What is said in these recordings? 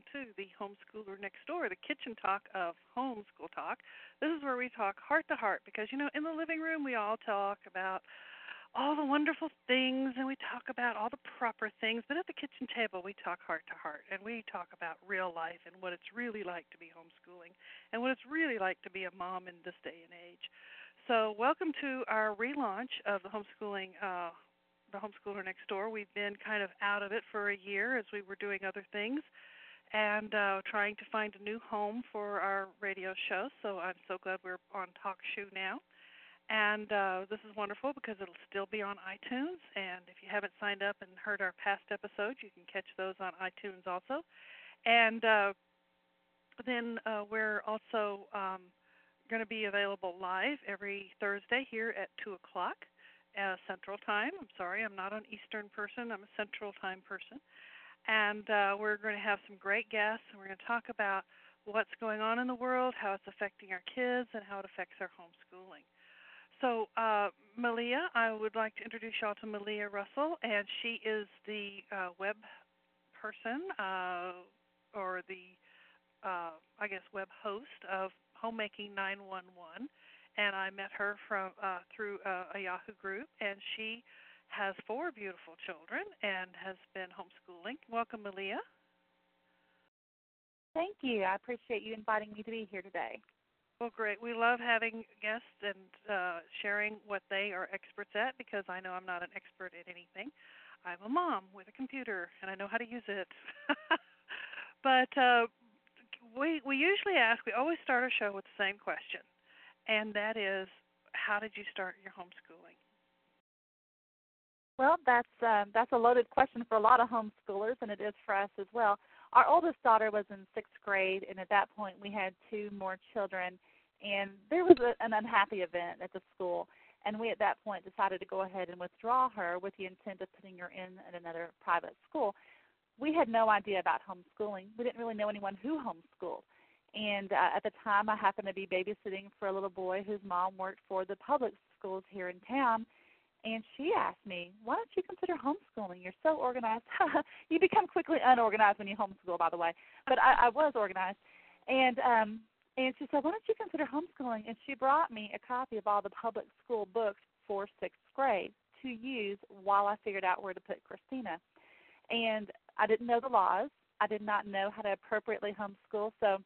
welcome to the Homeschooler Next Door, the kitchen talk of homeschool talk. This is where we talk heart to heart because, you know, in the living room we all talk about all the wonderful things and we talk about all the proper things, but at the kitchen table we talk heart to heart and we talk about real life and what it's really like to be homeschooling and what it's really like to be a mom in this day and age. So, welcome to our relaunch of the homeschooling uh, the homeschooler next door. We've been kind of out of it for a year as we were doing other things and uh, trying to find a new home for our radio show. So I'm so glad we're on TalkShoe now. And uh, this is wonderful because it'll still be on iTunes. And if you haven't signed up and heard our past episodes, you can catch those on iTunes also. And uh, then uh, we're also um, going to be available live every Thursday here at 2 o'clock uh, Central Time. I'm sorry, I'm not an Eastern person. I'm a Central Time person. And uh, we're going to have some great guests, and we're going to talk about what's going on in the world, how it's affecting our kids, and how it affects our homeschooling. So, uh, Malia, I would like to introduce y'all to Malia Russell, and she is the uh, web person uh, or the, uh, I guess, web host of Homemaking 911 and I met her from uh, through uh, a Yahoo group, and she has four beautiful children and has been homeschooling. Welcome, Malia. Thank you. I appreciate you inviting me to be here today. Well, great. We love having guests and uh, sharing what they are experts at because I know I'm not an expert at anything. I'm a mom with a computer and I know how to use it. but uh, we we usually ask. We always start our show with the same question and that is how did you start your homeschooling? Well, that's uh, that's a loaded question for a lot of homeschoolers, and it is for us as well. Our oldest daughter was in sixth grade, and at that point we had two more children, and there was a, an unhappy event at the school, and we at that point decided to go ahead and withdraw her with the intent of putting her in at another private school. We had no idea about homeschooling. We didn't really know anyone who homeschooled. And uh, at the time, I happened to be babysitting for a little boy whose mom worked for the public schools here in town. And she asked me, "Why don't you consider homeschooling? You're so organized. you become quickly unorganized when you homeschool, by the way. But I, I was organized." And um, and she said, "Why don't you consider homeschooling?" And she brought me a copy of all the public school books for sixth grade to use while I figured out where to put Christina. And I didn't know the laws. I did not know how to appropriately homeschool, so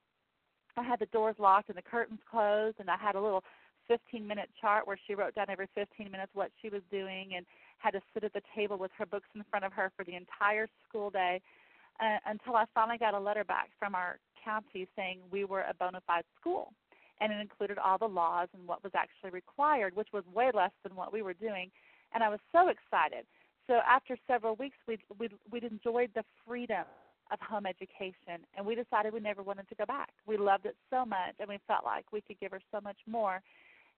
I had the doors locked and the curtains closed, and I had a little 15 minute chart where she wrote down every 15 minutes what she was doing and had to sit at the table with her books in front of her for the entire school day uh, until I finally got a letter back from our county saying we were a bona fide school. And it included all the laws and what was actually required, which was way less than what we were doing. And I was so excited. So after several weeks, we'd, we'd, we'd enjoyed the freedom of home education and we decided we never wanted to go back. We loved it so much and we felt like we could give her so much more.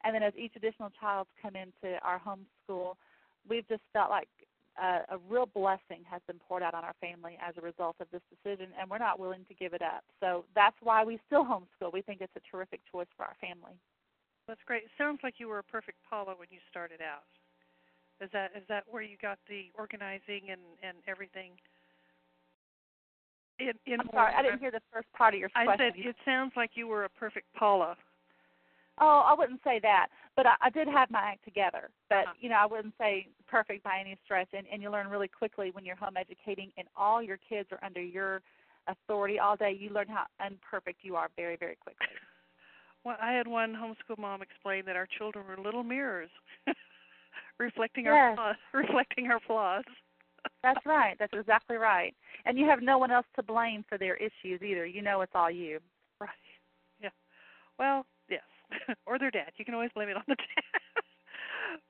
And then as each additional child's come into our home school, we've just felt like a, a real blessing has been poured out on our family as a result of this decision and we're not willing to give it up. So that's why we still homeschool. We think it's a terrific choice for our family. That's great. It sounds like you were a perfect Paula when you started out. Is that is that where you got the organizing and and everything in, in I'm sorry, I didn't hear the first part of your question. I said it sounds like you were a perfect Paula. Oh, I wouldn't say that, but I, I did have my act together. But uh-huh. you know, I wouldn't say perfect by any stretch. And, and you learn really quickly when you're home educating, and all your kids are under your authority all day. You learn how imperfect you are very, very quickly. Well, I had one homeschool mom explain that our children were little mirrors, reflecting yes. our flaws, reflecting our flaws. That's right. That's exactly right. And you have no one else to blame for their issues either. You know it's all you. Right. Yeah. Well. or their dad. You can always blame it on the dad.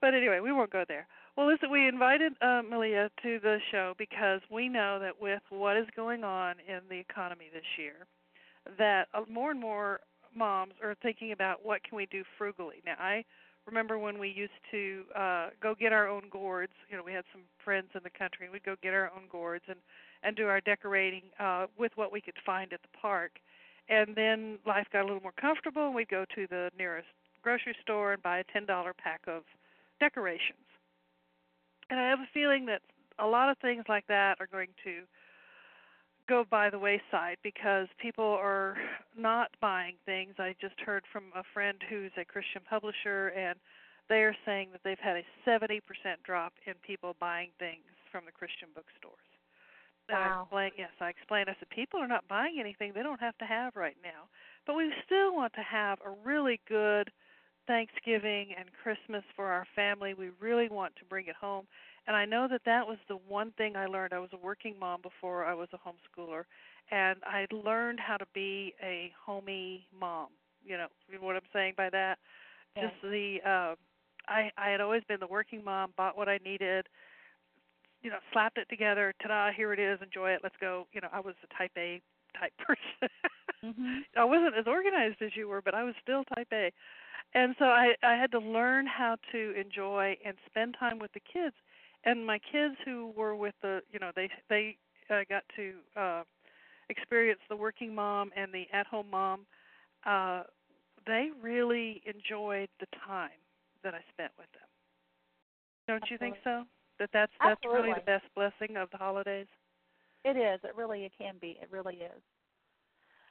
but anyway, we won't go there. Well, listen, we invited uh, Malia to the show because we know that with what is going on in the economy this year, that uh, more and more moms are thinking about what can we do frugally. Now, I remember when we used to uh go get our own gourds you know we had some friends in the country and we'd go get our own gourds and and do our decorating uh with what we could find at the park and then life got a little more comfortable and we'd go to the nearest grocery store and buy a ten dollar pack of decorations and i have a feeling that a lot of things like that are going to go by the wayside because people are not buying things. I just heard from a friend who's a Christian publisher and they are saying that they've had a 70% drop in people buying things from the Christian bookstores. Wow. I explained, yes, I explained. I said people are not buying anything they don't have to have right now, but we still want to have a really good Thanksgiving and Christmas for our family. We really want to bring it home, and I know that that was the one thing I learned. I was a working mom before I was a homeschooler, and I learned how to be a homey mom. You know, you know what I'm saying by that? Yes. Just the uh, I I had always been the working mom, bought what I needed, you know, slapped it together, ta-da, here it is, enjoy it, let's go. You know, I was a type A type person. Mhm. I wasn't as organized as you were, but I was still type A. And so I I had to learn how to enjoy and spend time with the kids. And my kids who were with the, you know, they they uh, got to uh experience the working mom and the at-home mom. Uh they really enjoyed the time that I spent with them. Don't you think so? That that's that's really the best blessing of the holidays. It is. It really it can be. It really is.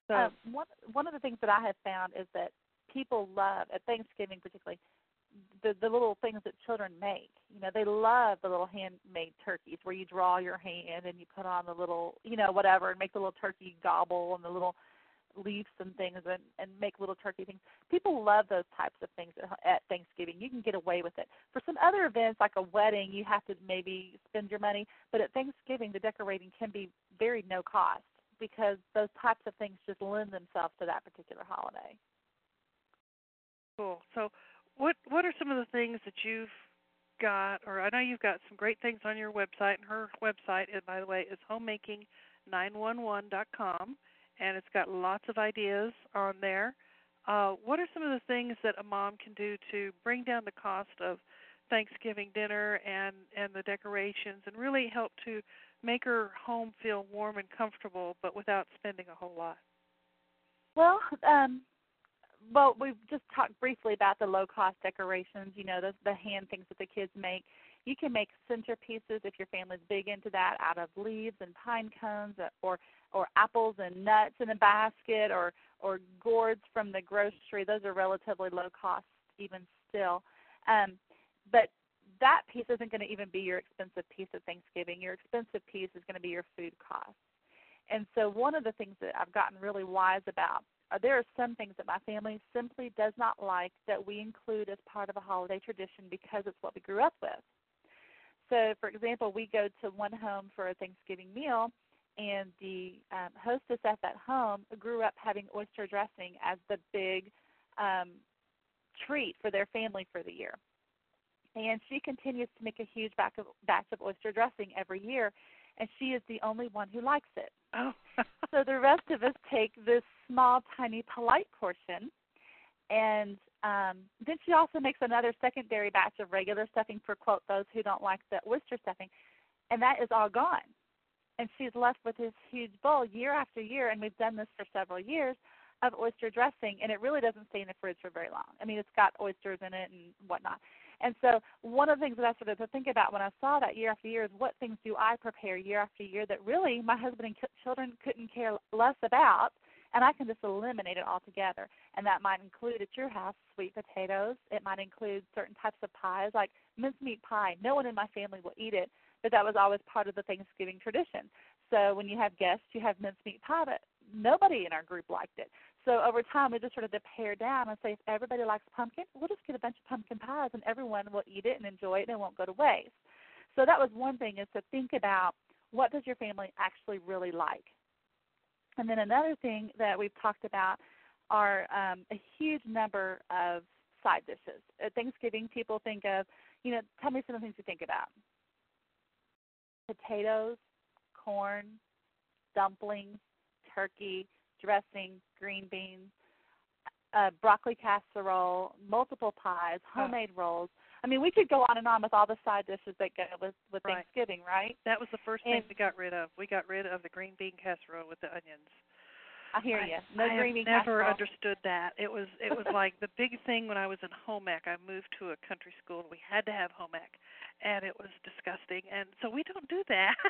So Um, one one of the things that I have found is that people love at Thanksgiving particularly the the little things that children make. You know, they love the little handmade turkeys where you draw your hand and you put on the little you know whatever and make the little turkey gobble and the little leaves and things and and make little turkey things. People love those types of things at, at Thanksgiving. You can get away with it. For some other events like a wedding, you have to maybe spend your money, but at Thanksgiving the decorating can be very no cost because those types of things just lend themselves to that particular holiday. Cool. So, what what are some of the things that you've got, or I know you've got some great things on your website, and her website, by the way, is homemaking911.com, and it's got lots of ideas on there. Uh, what are some of the things that a mom can do to bring down the cost of Thanksgiving dinner and and the decorations, and really help to make her home feel warm and comfortable, but without spending a whole lot? Well, um, well, we've just talked briefly about the low cost decorations. You know, the the hand things that the kids make. You can make centerpieces if your family's big into that out of leaves and pine cones, uh, or or apples and nuts in a basket, or or gourds from the grocery. Those are relatively low cost even still. Um, but that piece isn't going to even be your expensive piece of Thanksgiving. Your expensive piece is going to be your food costs. And so one of the things that I've gotten really wise about are there are some things that my family simply does not like that we include as part of a holiday tradition because it's what we grew up with. So, for example, we go to one home for a Thanksgiving meal, and the um, hostess at that home grew up having oyster dressing as the big um, treat for their family for the year. And she continues to make a huge batch of, batch of oyster dressing every year, and she is the only one who likes it. Oh, So the rest of us take this small, tiny, polite portion, and um, then she also makes another secondary batch of regular stuffing for quote those who don't like the oyster stuffing, and that is all gone. And she's left with this huge bowl year after year, and we've done this for several years of oyster dressing, and it really doesn't stay in the fridge for very long. I mean, it's got oysters in it and whatnot. And so, one of the things that I started to think about when I saw that year after year is what things do I prepare year after year that really my husband and children couldn't care less about, and I can just eliminate it altogether. And that might include at your house sweet potatoes. It might include certain types of pies, like mincemeat pie. No one in my family will eat it, but that was always part of the Thanksgiving tradition. So when you have guests, you have mincemeat pie, but nobody in our group liked it. So over time, we just sort of pare down and say, if everybody likes pumpkin, we'll just get a bunch of pumpkin pies, and everyone will eat it and enjoy it, and it won't go to waste. So that was one thing is to think about what does your family actually really like. And then another thing that we've talked about are um, a huge number of side dishes. At Thanksgiving, people think of, you know, tell me some of the things you think about. Potatoes, corn, dumplings, turkey, dressing, green beans, uh, broccoli casserole, multiple pies, homemade rolls. I mean, we could go on and on with all the side dishes that go with with Right. Thanksgiving, right? That was the first thing we got rid of. We got rid of the green bean casserole with the onions. I hear you. No I green bean never casserole. understood that. It was it was like the big thing when I was in home ec. I moved to a country school and we had to have home ec, and it was disgusting. And so we don't do that.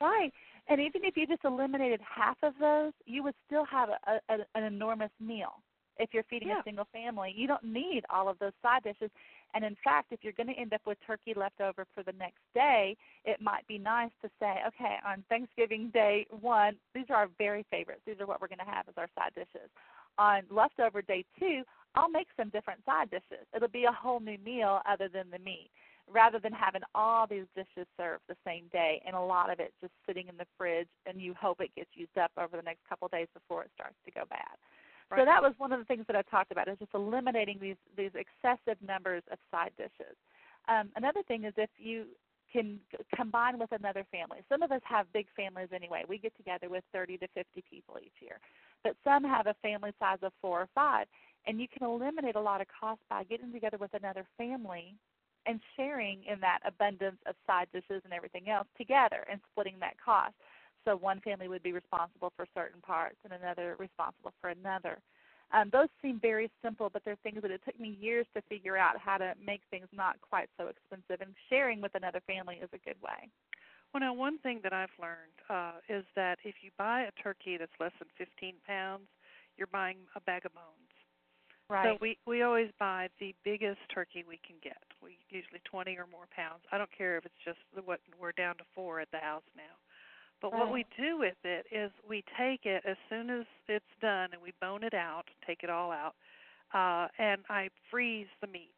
Right. And even if you just eliminated half of those, you would still have a, a, an enormous meal. If you're feeding yeah. a single family, you don't need all of those side dishes. And in fact, if you're going to end up with turkey left over for the next day, it might be nice to say, okay, on Thanksgiving Day one, these are our very favorites. These are what we're going to have as our side dishes. On leftover day two, I'll make some different side dishes. It'll be a whole new meal other than the meat, rather than having all these dishes served the same day and a lot of it just sitting in the fridge and you hope it gets used up over the next couple of days before it starts to go bad. Right. So that was one of the things that I talked about is just eliminating these these excessive numbers of side dishes. Um, another thing is if you can combine with another family. Some of us have big families anyway. We get together with 30 to 50 people each year, but some have a family size of four or five, and you can eliminate a lot of cost by getting together with another family and sharing in that abundance of side dishes and everything else together and splitting that cost. So one family would be responsible for certain parts and another responsible for another. Um, those seem very simple, but they're things that it took me years to figure out how to make things not quite so expensive. And sharing with another family is a good way. Well, now one thing that I've learned uh, is that if you buy a turkey that's less than 15 pounds, you're buying a bag of bones. Right. So we we always buy the biggest turkey we can get. We usually 20 or more pounds. I don't care if it's just what we're down to four at the house now. But what we do with it is we take it as soon as it's done and we bone it out, take it all out, uh, and I freeze the meat.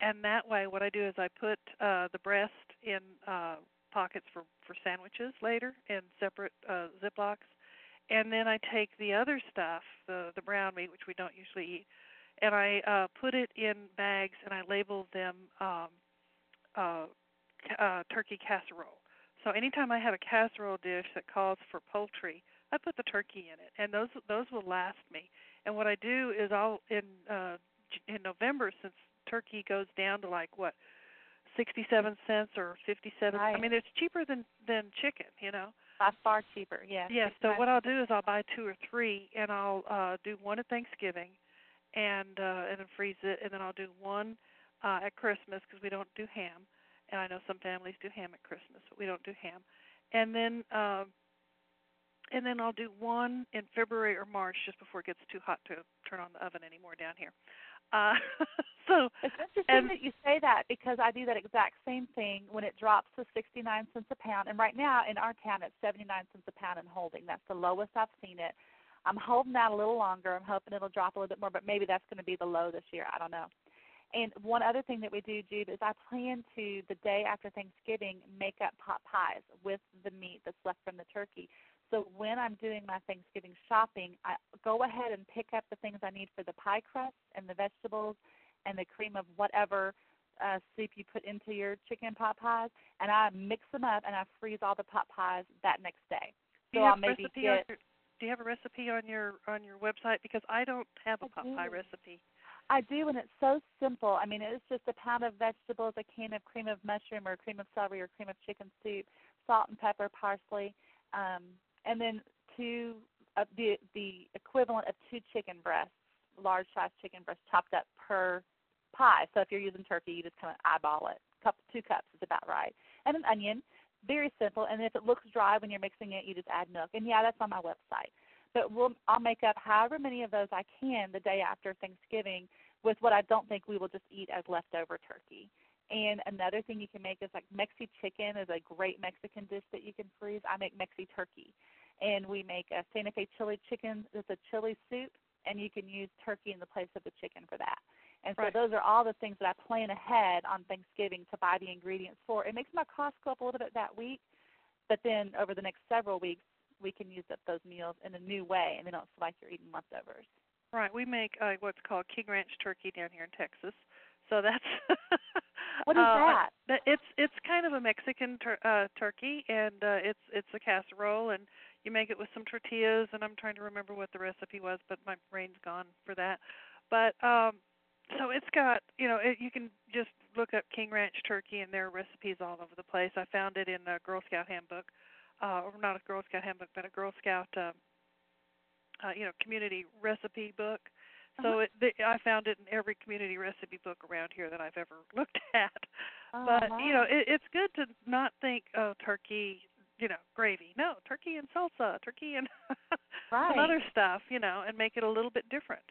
And that way, what I do is I put uh, the breast in uh, pockets for for sandwiches later in separate uh, Ziplocs, and then I take the other stuff, the the brown meat, which we don't usually eat, and I uh, put it in bags and I label them um, uh, uh, turkey casserole so anytime I have a casserole dish that calls for poultry, I put the turkey in it, and those those will last me. And what I do is I'll in uh, in November since turkey goes down to like what 67 cents or 57 right. I mean it's cheaper than than chicken, you know. By far cheaper, yeah. Yeah, so what I'll do is I'll buy two or three and I'll uh do one at Thanksgiving and uh and then freeze it and then I'll do one uh at Christmas because we don't do ham and I know some families do ham at Christmas, but we don't do ham. And then uh, and then I'll do one in February or March just before it gets too hot to turn on the oven anymore down here. Uh, so it's interesting and, that you say that because I do that exact same thing when it drops to 69 cents a pound. And right now in our town it's 79 cents a pound and holding. That's the lowest I've seen it. I'm holding out a little longer. I'm hoping it'll drop a little bit more, but maybe that's going to be the low this year. I don't know. And one other thing that we do, Jude, is I plan to the day after Thanksgiving make up pot pies with the meat that's left from the turkey. So when I'm doing my Thanksgiving shopping, I go ahead and pick up the things I need for the pie crust and the vegetables and the cream of whatever uh, soup you put into your chicken pot pies, and I mix them up and I freeze all the pot pies that next day. So I'll maybe get. Your, do you have a recipe on your on your website? Because I don't have a I pot do. pie recipe. I do, and it's so simple. I mean, it's just a pound of vegetables, a can of cream of mushroom or cream of celery or cream of chicken soup, salt and pepper, parsley, um, and then two uh, the the equivalent of two chicken breasts, large size chicken breasts chopped up per pie. So if you're using turkey, you just kind of eyeball it. Cup two cups is about right, and an onion. Very simple. And if it looks dry when you're mixing it, you just add milk. And yeah, that's on my website but we'll I'll make up however many of those I can the day after Thanksgiving with what I don't think we will just eat as leftover turkey. And another thing you can make is like Mexi chicken is a great Mexican dish that you can freeze. I make Mexi turkey, and we make a Santa Fe chili chicken. It's a chili soup, and you can use turkey in the place of the chicken for that. And so right. those are all the things that I plan ahead on Thanksgiving to buy the ingredients for. It makes my cost go up a little bit that week, but then over the next several weeks, we can use up those meals in a new way, and they don't feel like you're eating leftovers. Right. We make uh, what's called King Ranch turkey down here in Texas. So that's what is uh, that? It's it's kind of a Mexican tur- uh, turkey, and uh, it's it's a casserole, and you make it with some tortillas. And I'm trying to remember what the recipe was, but my brain's gone for that. But um, so it's got you know it, you can just look up King Ranch turkey, and there are recipes all over the place. I found it in the Girl Scout handbook uh, or not a Girl Scout handbook, but a Girl Scout, uh, uh, you know, community recipe book. So uh-huh. it, the, I found it in every community recipe book around here that I've ever looked at. Oh, but you know, it, it's good to not think, oh, turkey, you know gravy. No, turkey and salsa, turkey and right. some other stuff, you know, and make it a little bit different.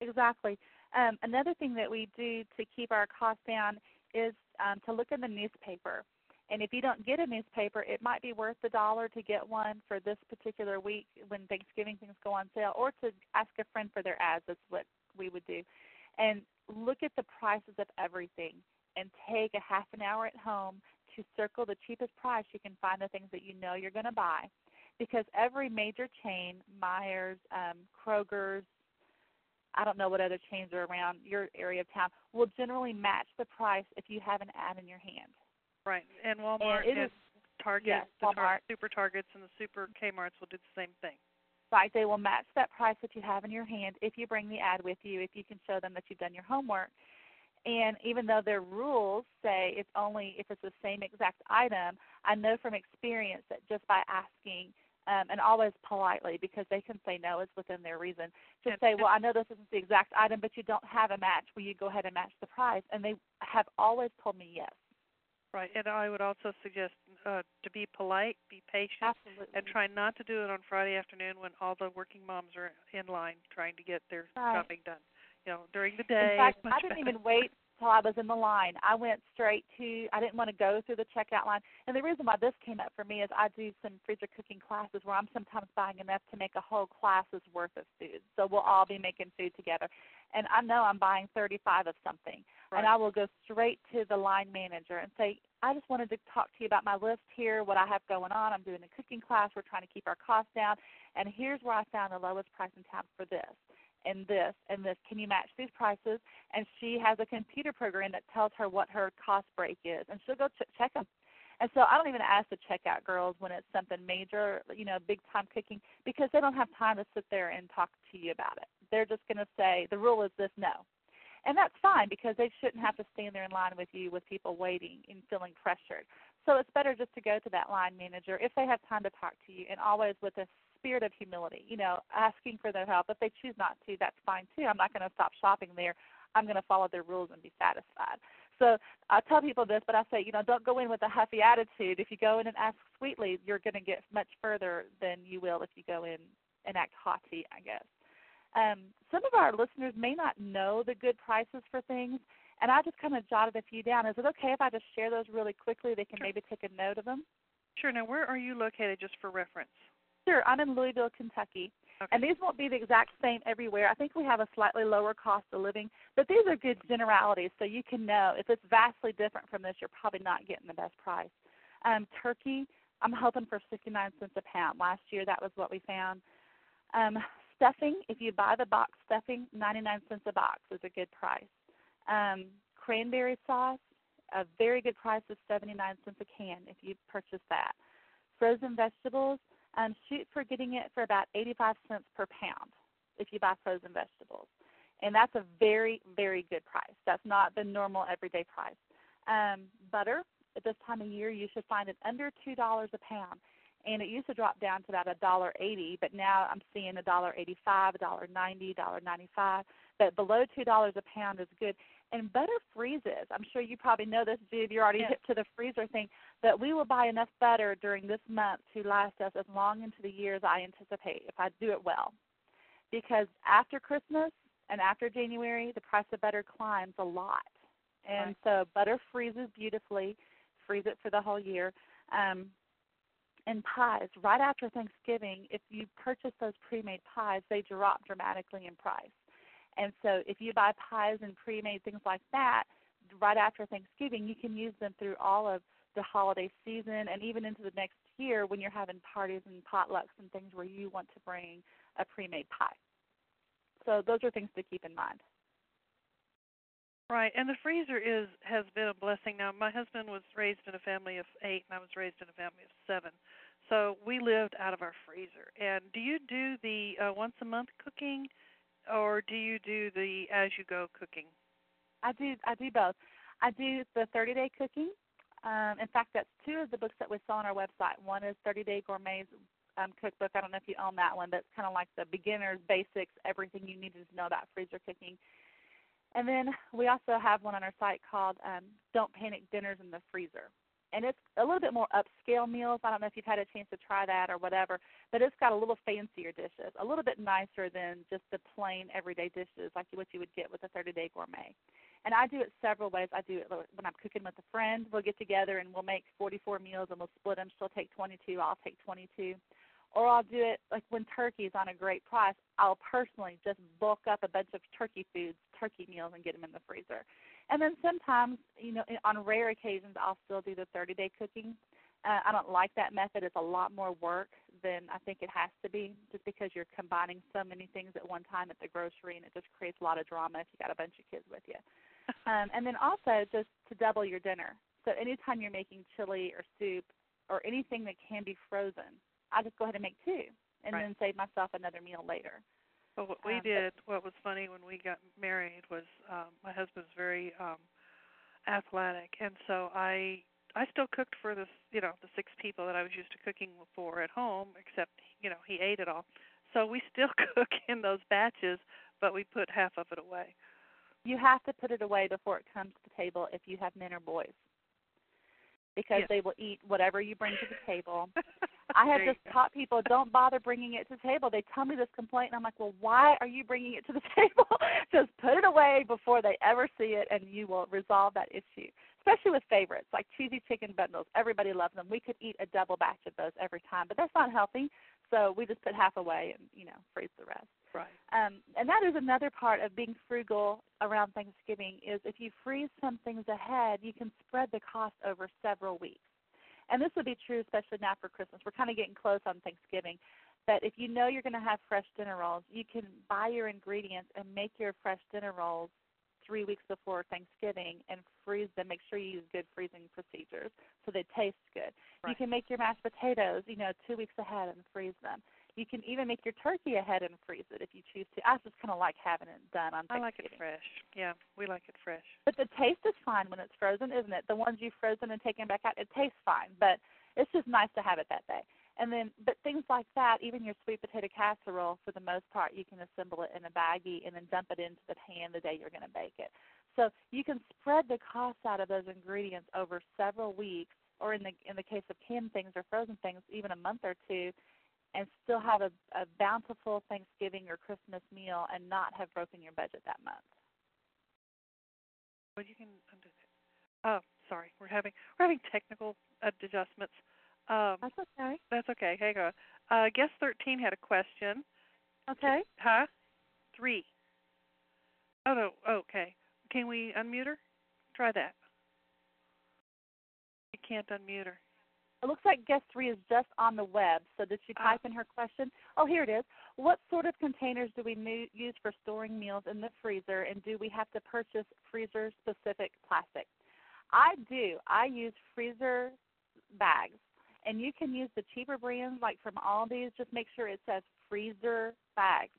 Exactly. Um, another thing that we do to keep our costs down is um, to look in the newspaper. And if you don't get a newspaper, it might be worth the dollar to get one for this particular week when Thanksgiving things go on sale, or to ask a friend for their ads. That's what we would do. And look at the prices of everything and take a half an hour at home to circle the cheapest price you can find the things that you know you're going to buy. Because every major chain, Meijers, um, Kroger's, I don't know what other chains are around your area of town, will generally match the price if you have an ad in your hand. Right, and Walmart and, and Target, yes, the Walmart. tar- super Targets and the super Kmart's will do the same thing. Right, they will match that price that you have in your hand if you bring the ad with you, if you can show them that you've done your homework. And even though their rules say it's only if it's the same exact item, I know from experience that just by asking, um, and always politely because they can say no, it's within their reason. And- say, well, I know this isn't the exact item, but you don't have a match. Will you go ahead and match the price? And they have always told me yes. Right, and I would also suggest uh, to be polite, be patient, Absolutely. and try not to do it on Friday afternoon when all the working moms are in line trying to get their Right. shopping done. You know, during the day. In fact, I didn't better. even wait till I was in the line. I went straight to. I didn't want to go through the checkout line. And the reason why this came up for me is I do some freezer cooking classes where I'm sometimes buying enough to make a whole class's worth of food. So we'll all be making food together. And I know I'm buying 35 of something, Right. and I will go straight to the line manager and say, I just wanted to talk to you about my list here, what I have going on. I'm doing a cooking class. We're trying to keep our costs down, and here's where I found the lowest price in town for this and this and this. Can you match these prices? And she has a computer program that tells her what her cost break is, and she'll go ch- check them. And so I don't even ask the checkout girls when it's something major, you know, big time cooking, because they don't have time to sit there and talk to you about it. They're just going to say the rule is this, no. And that's fine because they shouldn't have to stand there in line with you with people waiting and feeling pressured. So it's better just to go to that line manager if they have time to talk to you and always with a spirit of humility, you know, asking for their help. If they choose not to, that's fine too. I'm not going to stop shopping there. I'm going to follow their rules and be satisfied. So I tell people this, but I say, you know, don't go in with a huffy attitude. If you go in and ask sweetly, you're going to get much further than you will if you go in and act haughty, I guess. Um, some of our listeners may not know the good prices for things, and I just kind of jotted a few down. Is it okay if I just share those really quickly? They can Sure. maybe take a note of them. Sure. Now, where are you located, just for reference? Sure, I'm in Louisville, Kentucky. Okay. And these won't be the exact same everywhere. I think we have a slightly lower cost of living, but these are good generalities so you can know if it's vastly different from this, you're probably not getting the best price. Um, turkey, I'm hoping for 69 cents a pound. Last year, that was what we found. Um, stuffing, if you buy the box stuffing, 99 cents a box is a good price. Um, cranberry sauce, a very good price is 79 cents a can if you purchase that. Frozen vegetables, um, shoot for getting it for about 85 cents per pound if you buy frozen vegetables. And that's a very, very good price. That's not the normal everyday price. Um, butter, at this time of year, you should find it under $2 a pound. And it used to drop down to about a dollar eighty, but now I'm seeing a dollar eighty-five, a dollar ninety, dollar ninety-five. But below two dollars a pound is good. And butter freezes. I'm sure you probably know this, Jude. You're already Yes. hip to the freezer thing. But we will buy enough butter during this month to last us as long into the year as I anticipate if I do it well. Because after Christmas and after January, the price of butter climbs a lot. And Right. so butter freezes beautifully, freeze it for the whole year. Um, and pies, right after Thanksgiving, if you purchase those pre made pies, they drop dramatically in price. And so if you buy pies and pre made things like that, right after Thanksgiving, you can use them through all of the holiday season and even into the next year when you're having parties and potlucks and things where you want to bring a pre made pie. So those are things to keep in mind. Right, and the freezer is has been a blessing. Now, my husband was raised in a family of eight, and I was raised in a family of seven, so we lived out of our freezer. And do you do the uh, once a month cooking, or do you do the as you go cooking? I do I do both. I do the 30 day cooking. Um, in fact, that's two of the books that we saw on our website. One is 30 Day Gourmet's um, cookbook. I don't know if you own that one, but it's kind of like the beginner's basics, everything you needed to know about freezer cooking. And then we also have one on our site called um, Don't Panic Dinners in the Freezer. and it's a little bit more upscale meals. I don't know if you've had a chance to try that or whatever, but it's got a little fancier dishes, a little bit nicer than just the plain everyday dishes like what you would get with a 30 day gourmet. And I do it several ways. I do it when I'm cooking with a friend. We'll get together and we'll make 44 meals and we'll split them. She'll take 22, I'll take 22. Or I'll do it like when turkey is on a great price. I'll personally just bulk up a bunch of turkey foods, turkey meals, and get them in the freezer. And then sometimes, you know, on rare occasions, I'll still do the 30 day cooking. Uh, I don't like that method. It's a lot more work than I think it has to be, just because you're combining so many things at one time at the grocery, and it just creates a lot of drama if you got a bunch of kids with you. um, and then also just to double your dinner. So anytime you're making chili or soup or anything that can be frozen, I just go ahead and make two, and right. then save myself another meal later. Well, what we um, did, what was funny when we got married was um, my husband's very um, athletic, and so I I still cooked for this, you know, the six people that I was used to cooking for at home, except you know he ate it all. So we still cook in those batches, but we put half of it away. You have to put it away before it comes to the table if you have men or boys because yes. they will eat whatever you bring to the table. I have just taught people don't bother bringing it to the table. They tell me this complaint, and I'm like, well, why are you bringing it to the table? just put it away before they ever see it, and you will resolve that issue. Especially with favorites like cheesy chicken bundles. Everybody loves them. We could eat a double batch of those every time, but that's not healthy. So we just put half away and you know freeze the rest. Right. Um, and that is another part of being frugal around Thanksgiving is if you freeze some things ahead, you can spread the cost over several weeks. And this would be true especially now for Christmas. We're kind of getting close on Thanksgiving. But if you know you're going to have fresh dinner rolls, you can buy your ingredients and make your fresh dinner rolls three weeks before Thanksgiving and freeze them. Make sure you use good freezing procedures so they taste good. Right. You can make your mashed potatoes, you know, two weeks ahead and freeze them. You can even make your turkey ahead and freeze it if you choose to. I just kind of like having it done on Thanksgiving. I like it fresh. Yeah, we like it fresh. But the taste is fine when it's frozen, isn't it? The ones you've frozen and taken back out, it tastes fine, but it's just nice to have it that day. And then, but things like that, even your sweet potato casserole, for the most part, you can assemble it in a baggie and then dump it into the pan the day you're going to bake it. So you can spread the cost out of those ingredients over several weeks, or in the in the case of canned things or frozen things, even a month or two, and still have a, a bountiful Thanksgiving or Christmas meal and not have broken your budget that month. Well, you can undo that. Oh, sorry, we're having we're having technical adjustments. Um, that's okay. That's okay. Hang on. Uh, guest thirteen had a question. Okay. Huh? Three. Oh no. Okay. Can we unmute her? Try that. You can't unmute her. It looks like guest three is just on the web. So did she type in her question? Oh, here it is. What sort of containers do we use for storing meals in the freezer, and do we have to purchase freezer-specific plastic? I do. I use freezer bags, and you can use the cheaper brands like from Aldi's. Just make sure it says freezer bags,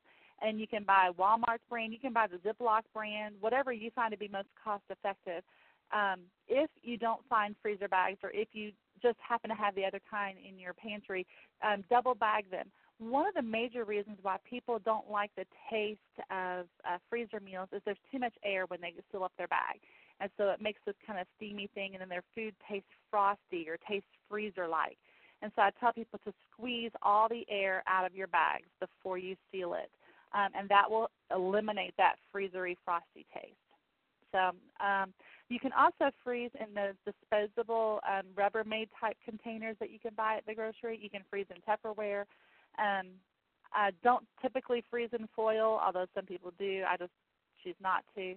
and you can buy Walmart's brand. You can buy the Ziploc brand, whatever you find to be most cost-effective. Um, if you don't find freezer bags, or if you just happen to have the other kind in your pantry, um, double bag them. One of the major reasons why people don't like the taste of uh, freezer meals is there's too much air when they fill up their bag. And so it makes this kind of steamy thing, and then their food tastes frosty or tastes freezer like. And so I tell people to squeeze all the air out of your bags before you seal it. Um, and that will eliminate that freezery, frosty taste. So um, you can also freeze in those disposable um, Rubbermaid type containers that you can buy at the grocery. You can freeze in Tupperware. Um, I don't typically freeze in foil, although some people do. I just choose not to.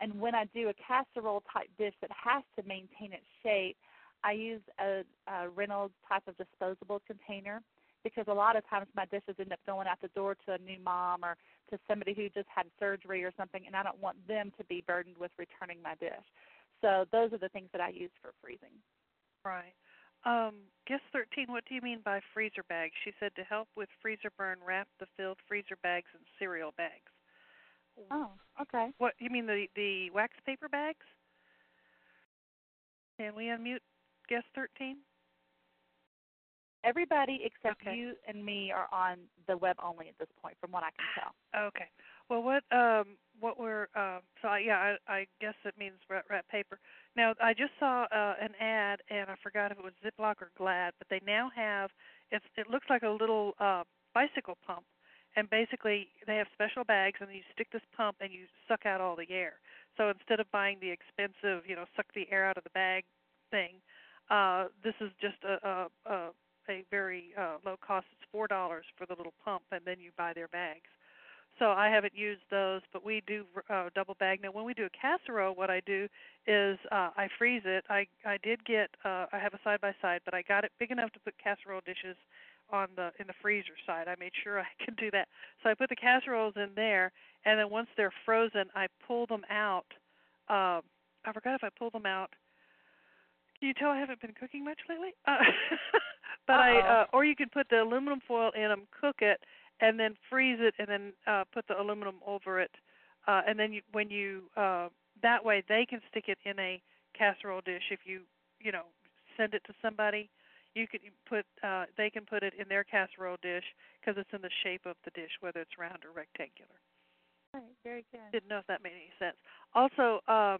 And when I do a casserole type dish that has to maintain its shape, I use a, a Reynolds type of disposable container because a lot of times my dishes end up going out the door to a new mom or to somebody who just had surgery or something, and I don't want them to be burdened with returning my dish. So those are the things that I use for freezing. Right. Um, guest 13, what do you mean by freezer bags? She said to help with freezer burn, wrap the filled freezer bags in cereal bags. Oh, okay. What you mean the the wax paper bags? Can we unmute guest 13? Everybody except Okay. you and me are on the web only at this point, from what I can tell. Okay. Well, what um what we're um so I, yeah I I guess it means rat, rat paper. Now I just saw uh, an ad and I forgot if it was Ziploc or Glad, but they now have it's it looks like a little uh bicycle pump, and basically they have special bags and you stick this pump and you suck out all the air. So instead of buying the expensive you know suck the air out of the bag thing, uh this is just a a, a a very uh, low cost. It's four dollars for the little pump, and then you buy their bags. So I haven't used those, but we do uh, double bag. Now, when we do a casserole, what I do is uh, I freeze it. I I did get uh, I have a side by side, but I got it big enough to put casserole dishes on the in the freezer side. I made sure I could do that. So I put the casseroles in there, and then once they're frozen, I pull them out. Um, I forgot if I pulled them out. Can you tell I haven't been cooking much lately? Uh, but Uh-oh. uh, or you could put the aluminum foil in them, cook it, and then freeze it, and then uh, put the aluminum over it, uh, and then you, when you uh, that way they can stick it in a casserole dish. If you you know send it to somebody, you could put uh, they can put it in their casserole dish because it's in the shape of the dish, whether it's round or rectangular. Right, very good. Didn't know if that made any sense. Also, um,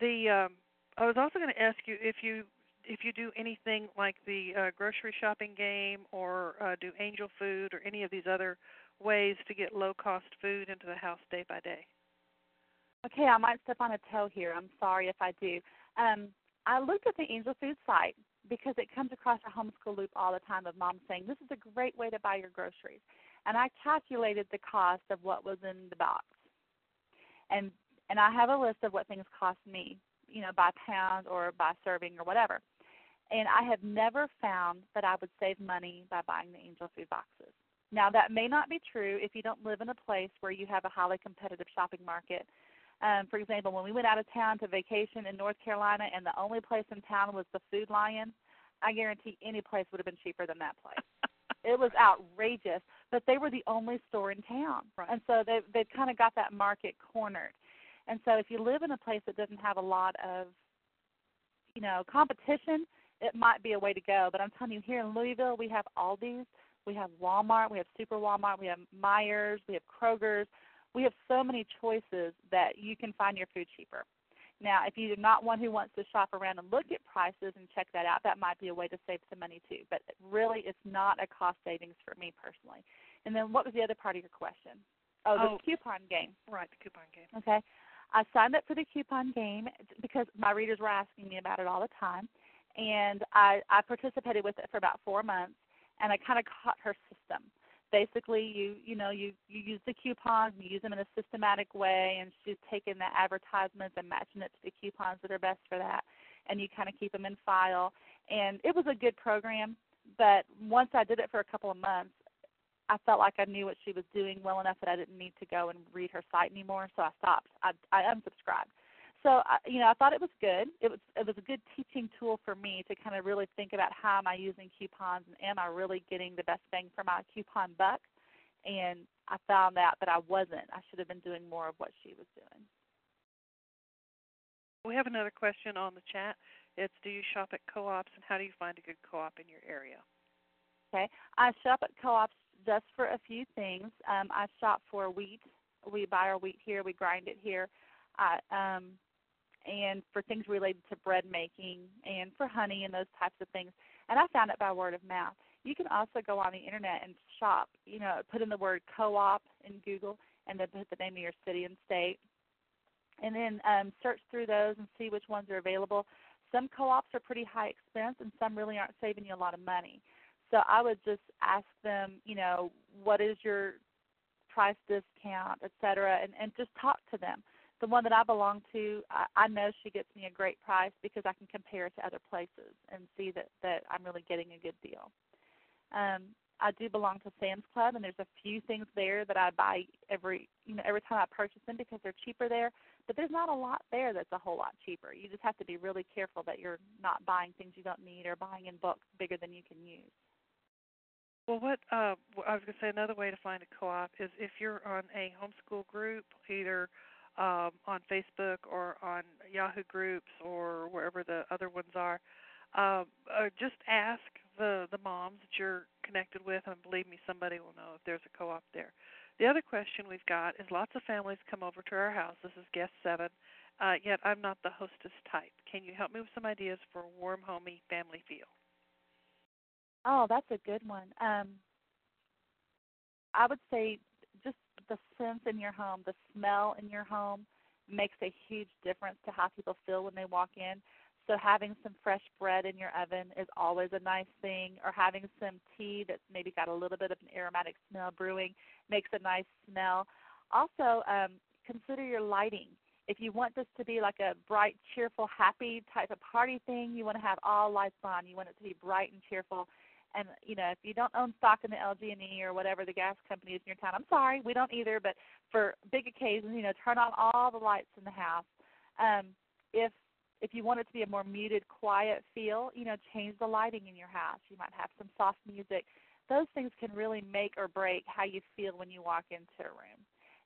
the um, I was also going to ask you if you if you do anything like the uh, grocery shopping game or uh, do angel food or any of these other ways to get low cost food into the house day by day. Okay, I might step on a toe here. I'm sorry if I do. Um, I looked at the Angel Food site because it comes across a homeschool loop all the time of moms saying this is a great way to buy your groceries, and I calculated the cost of what was in the box, and and I have a list of what things cost me, you know, by pound or by serving or whatever, and I have never found that I would save money by buying the Angel Food boxes. Now that may not be true if you don't live in a place where you have a highly competitive shopping market um, for example, when we went out of town to vacation in North Carolina and the only place in town was the Food Lion, I guarantee any place would have been cheaper than that place. it was outrageous, but they were the only store in town, Right. and so they they've kind of got that market cornered. And so if you live in a place that doesn't have a lot of, you know, competition, it might be a way to go. But I'm telling you, here in Louisville, we have Aldi's, we have Walmart, we have Super Walmart, we have Meijers, we have Kroger's we have so many choices that you can find your food cheaper. Now, if you're not one who wants to shop around and look at prices and check that out, that might be a way to save some money too. But really, it's not a cost savings for me personally. And then, what was the other part of your question? Oh, the Oh. coupon game. Right, the coupon game. Okay. I signed up for the coupon game because my readers were asking me about it all the time. And I, I participated with it for about four months and I kind of caught her system. Basically, you you know you you use the coupons, and you use them in a systematic way, and she's taking the advertisements and matching it to the coupons that are best for that, and you kind of keep them in file. And it was a good program, but once I did it for a couple of months, I felt like I knew what she was doing well enough that I didn't need to go and read her site anymore, so I stopped. I, I unsubscribed. So I, you know, I thought it was good. It was it was a good teaching tool for me to kind of really think about how am I using coupons and am I really getting the best bang for my coupon buck? And I found out that I wasn't. I should have been doing more of what she was doing. We have another question on the chat. It's do you shop at co-ops and how do you find a good co-op in your area? Okay. I shop at co-ops just for a few things. Um, I shop for wheat. We buy our wheat here. We grind it here. I, um, and for things related to bread making and for honey and those types of things. And I found it by word of mouth. You can also go on the internet and shop. You know, put in the word co-op in Google and then put the name of your city and state, and then um, search through those and see which ones are available. Some co-ops are pretty high expense, and some really aren't saving you a lot of money. So I would just ask them, you know, what is your price discount, et cetera, and, and just talk to them. The one that I belong to, I, I know she gets me a great price because I can compare it to other places and see that, that I'm really getting a good deal. Um, I do belong to Sam's Club, and there's a few things there that I buy every you know every time I purchase them because they're cheaper there. But there's not a lot there that's a whole lot cheaper. You just have to be really careful that you're not buying things you don't need or buying in bulk bigger than you can use. Well, what uh, I was going to say another way to find a co-op is if you're on a homeschool group, either um, on Facebook or on Yahoo groups or wherever the other ones are. Um, uh, just ask the the moms that you're connected with, and believe me, somebody will know if there's a co-op there. The other question we've got is lots of families come over to our house. This is guest seven. Uh, yet I'm not the hostess type. Can you help me with some ideas for a warm, homey family feel? Oh, that's a good one. Um, I would say just the sense in your home, the smell in your home makes a huge difference to how people feel when they walk in. So having some fresh bread in your oven is always a nice thing, or having some tea that's maybe got a little bit of an aromatic smell brewing makes a nice smell. Also, um, consider your lighting. If you want this to be like a bright, cheerful, happy type of party thing, you want to have all lights on. You want it to be bright and cheerful. And you know, if you don't own stock in the LG&E or whatever the gas company is in your town, I'm sorry, we don't either. But for big occasions, you know, turn on all the lights in the house. Um, if if you want it to be a more muted, quiet feel, you know, change the lighting in your house. You might have some soft music. Those things can really make or break how you feel when you walk into a room.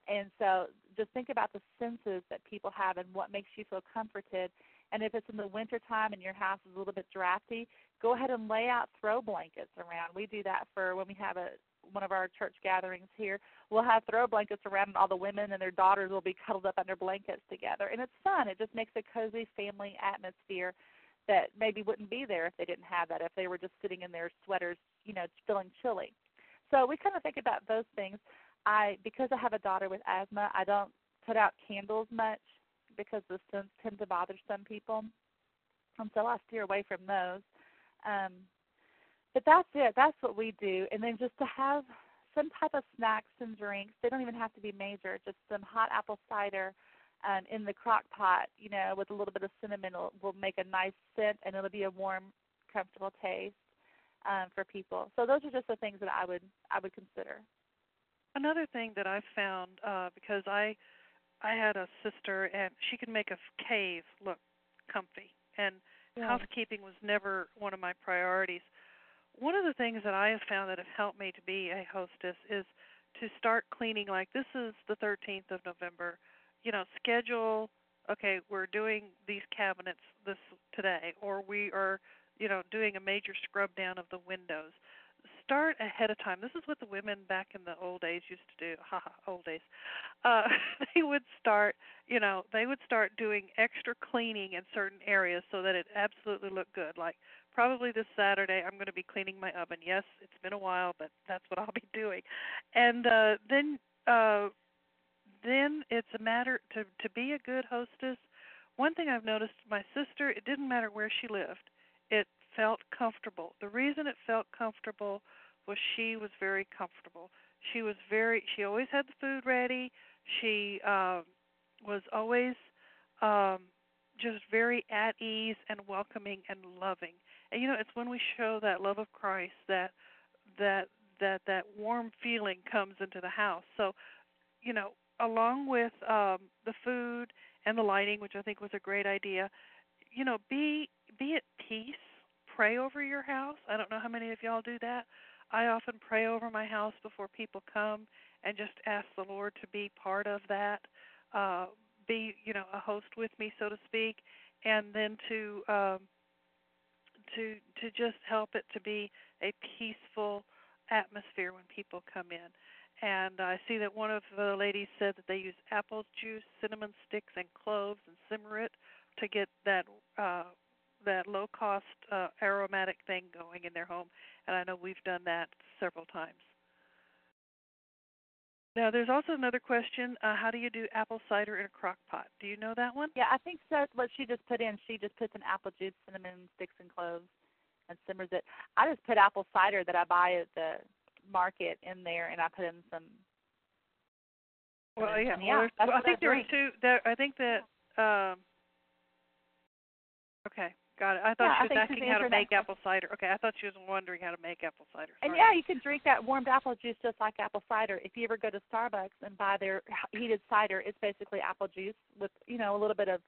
And so just think about the senses that people have and what makes you feel comforted. And if it's in the wintertime and your house is a little bit drafty, go ahead and lay out throw blankets around. We do that for when we have a one of our church gatherings here, we'll have throw blankets around, and all the women and their daughters will be cuddled up under blankets together, and it's fun. It just makes a cozy family atmosphere that maybe wouldn't be there if they didn't have that. If they were just sitting in their sweaters, you know, feeling chilly. So we kind of think about those things. I because I have a daughter with asthma, I don't put out candles much because the scents tend to bother some people, and so I steer away from those. Um, but that's it. That's what we do. And then just to have some type of snacks and drinks. They don't even have to be major. Just some hot apple cider um, in the crock pot, you know, with a little bit of cinnamon will, will make a nice scent, and it'll be a warm, comfortable taste um, for people. So those are just the things that I would I would consider. Another thing that I've found uh, because I I had a sister and she could make a cave look comfy, and yeah. housekeeping was never one of my priorities one of the things that I have found that have helped me to be a hostess is to start cleaning like this is the 13th of November. You know, schedule okay, we're doing these cabinets this today or we are, you know, doing a major scrub down of the windows. Start ahead of time. This is what the women back in the old days used to do. Haha, old days. Uh they would start, you know, they would start doing extra cleaning in certain areas so that it absolutely looked good. Like probably this Saturday I'm going to be cleaning my oven. Yes, it's been a while, but that's what I'll be doing. And uh then uh then it's a matter to to be a good hostess. One thing I've noticed my sister, it didn't matter where she lived. It felt comfortable. The reason it felt comfortable was she was very comfortable. She was very she always had the food ready. She um was always um just very at ease and welcoming and loving and you know it's when we show that love of Christ that that that that warm feeling comes into the house. So, you know, along with um the food and the lighting, which I think was a great idea, you know, be be at peace. Pray over your house. I don't know how many of y'all do that. I often pray over my house before people come and just ask the Lord to be part of that, uh, be you know a host with me, so to speak, and then to um, to to just help it to be a peaceful atmosphere when people come in. And I see that one of the ladies said that they use apple juice, cinnamon sticks, and cloves and simmer it to get that uh, that low cost uh, aromatic thing going in their home. And I know we've done that several times. Now, there's also another question. Uh, how do you do apple cider in a crock pot? Do you know that one? Yeah, I think that's what she just put in. She just puts in apple juice, cinnamon sticks, and cloves, and simmers it. I just put apple cider that I buy at the market in there, and I put in some. Well, yeah, yeah. Well, well I think there are two. There, I think that. Um, okay. Got it. I thought yeah, she was asking how to make apple cider. Okay, I thought she was wondering how to make apple cider. Sorry. And yeah, you can drink that warmed apple juice just like apple cider. If you ever go to Starbucks and buy their heated cider, it's basically apple juice with you know a little bit of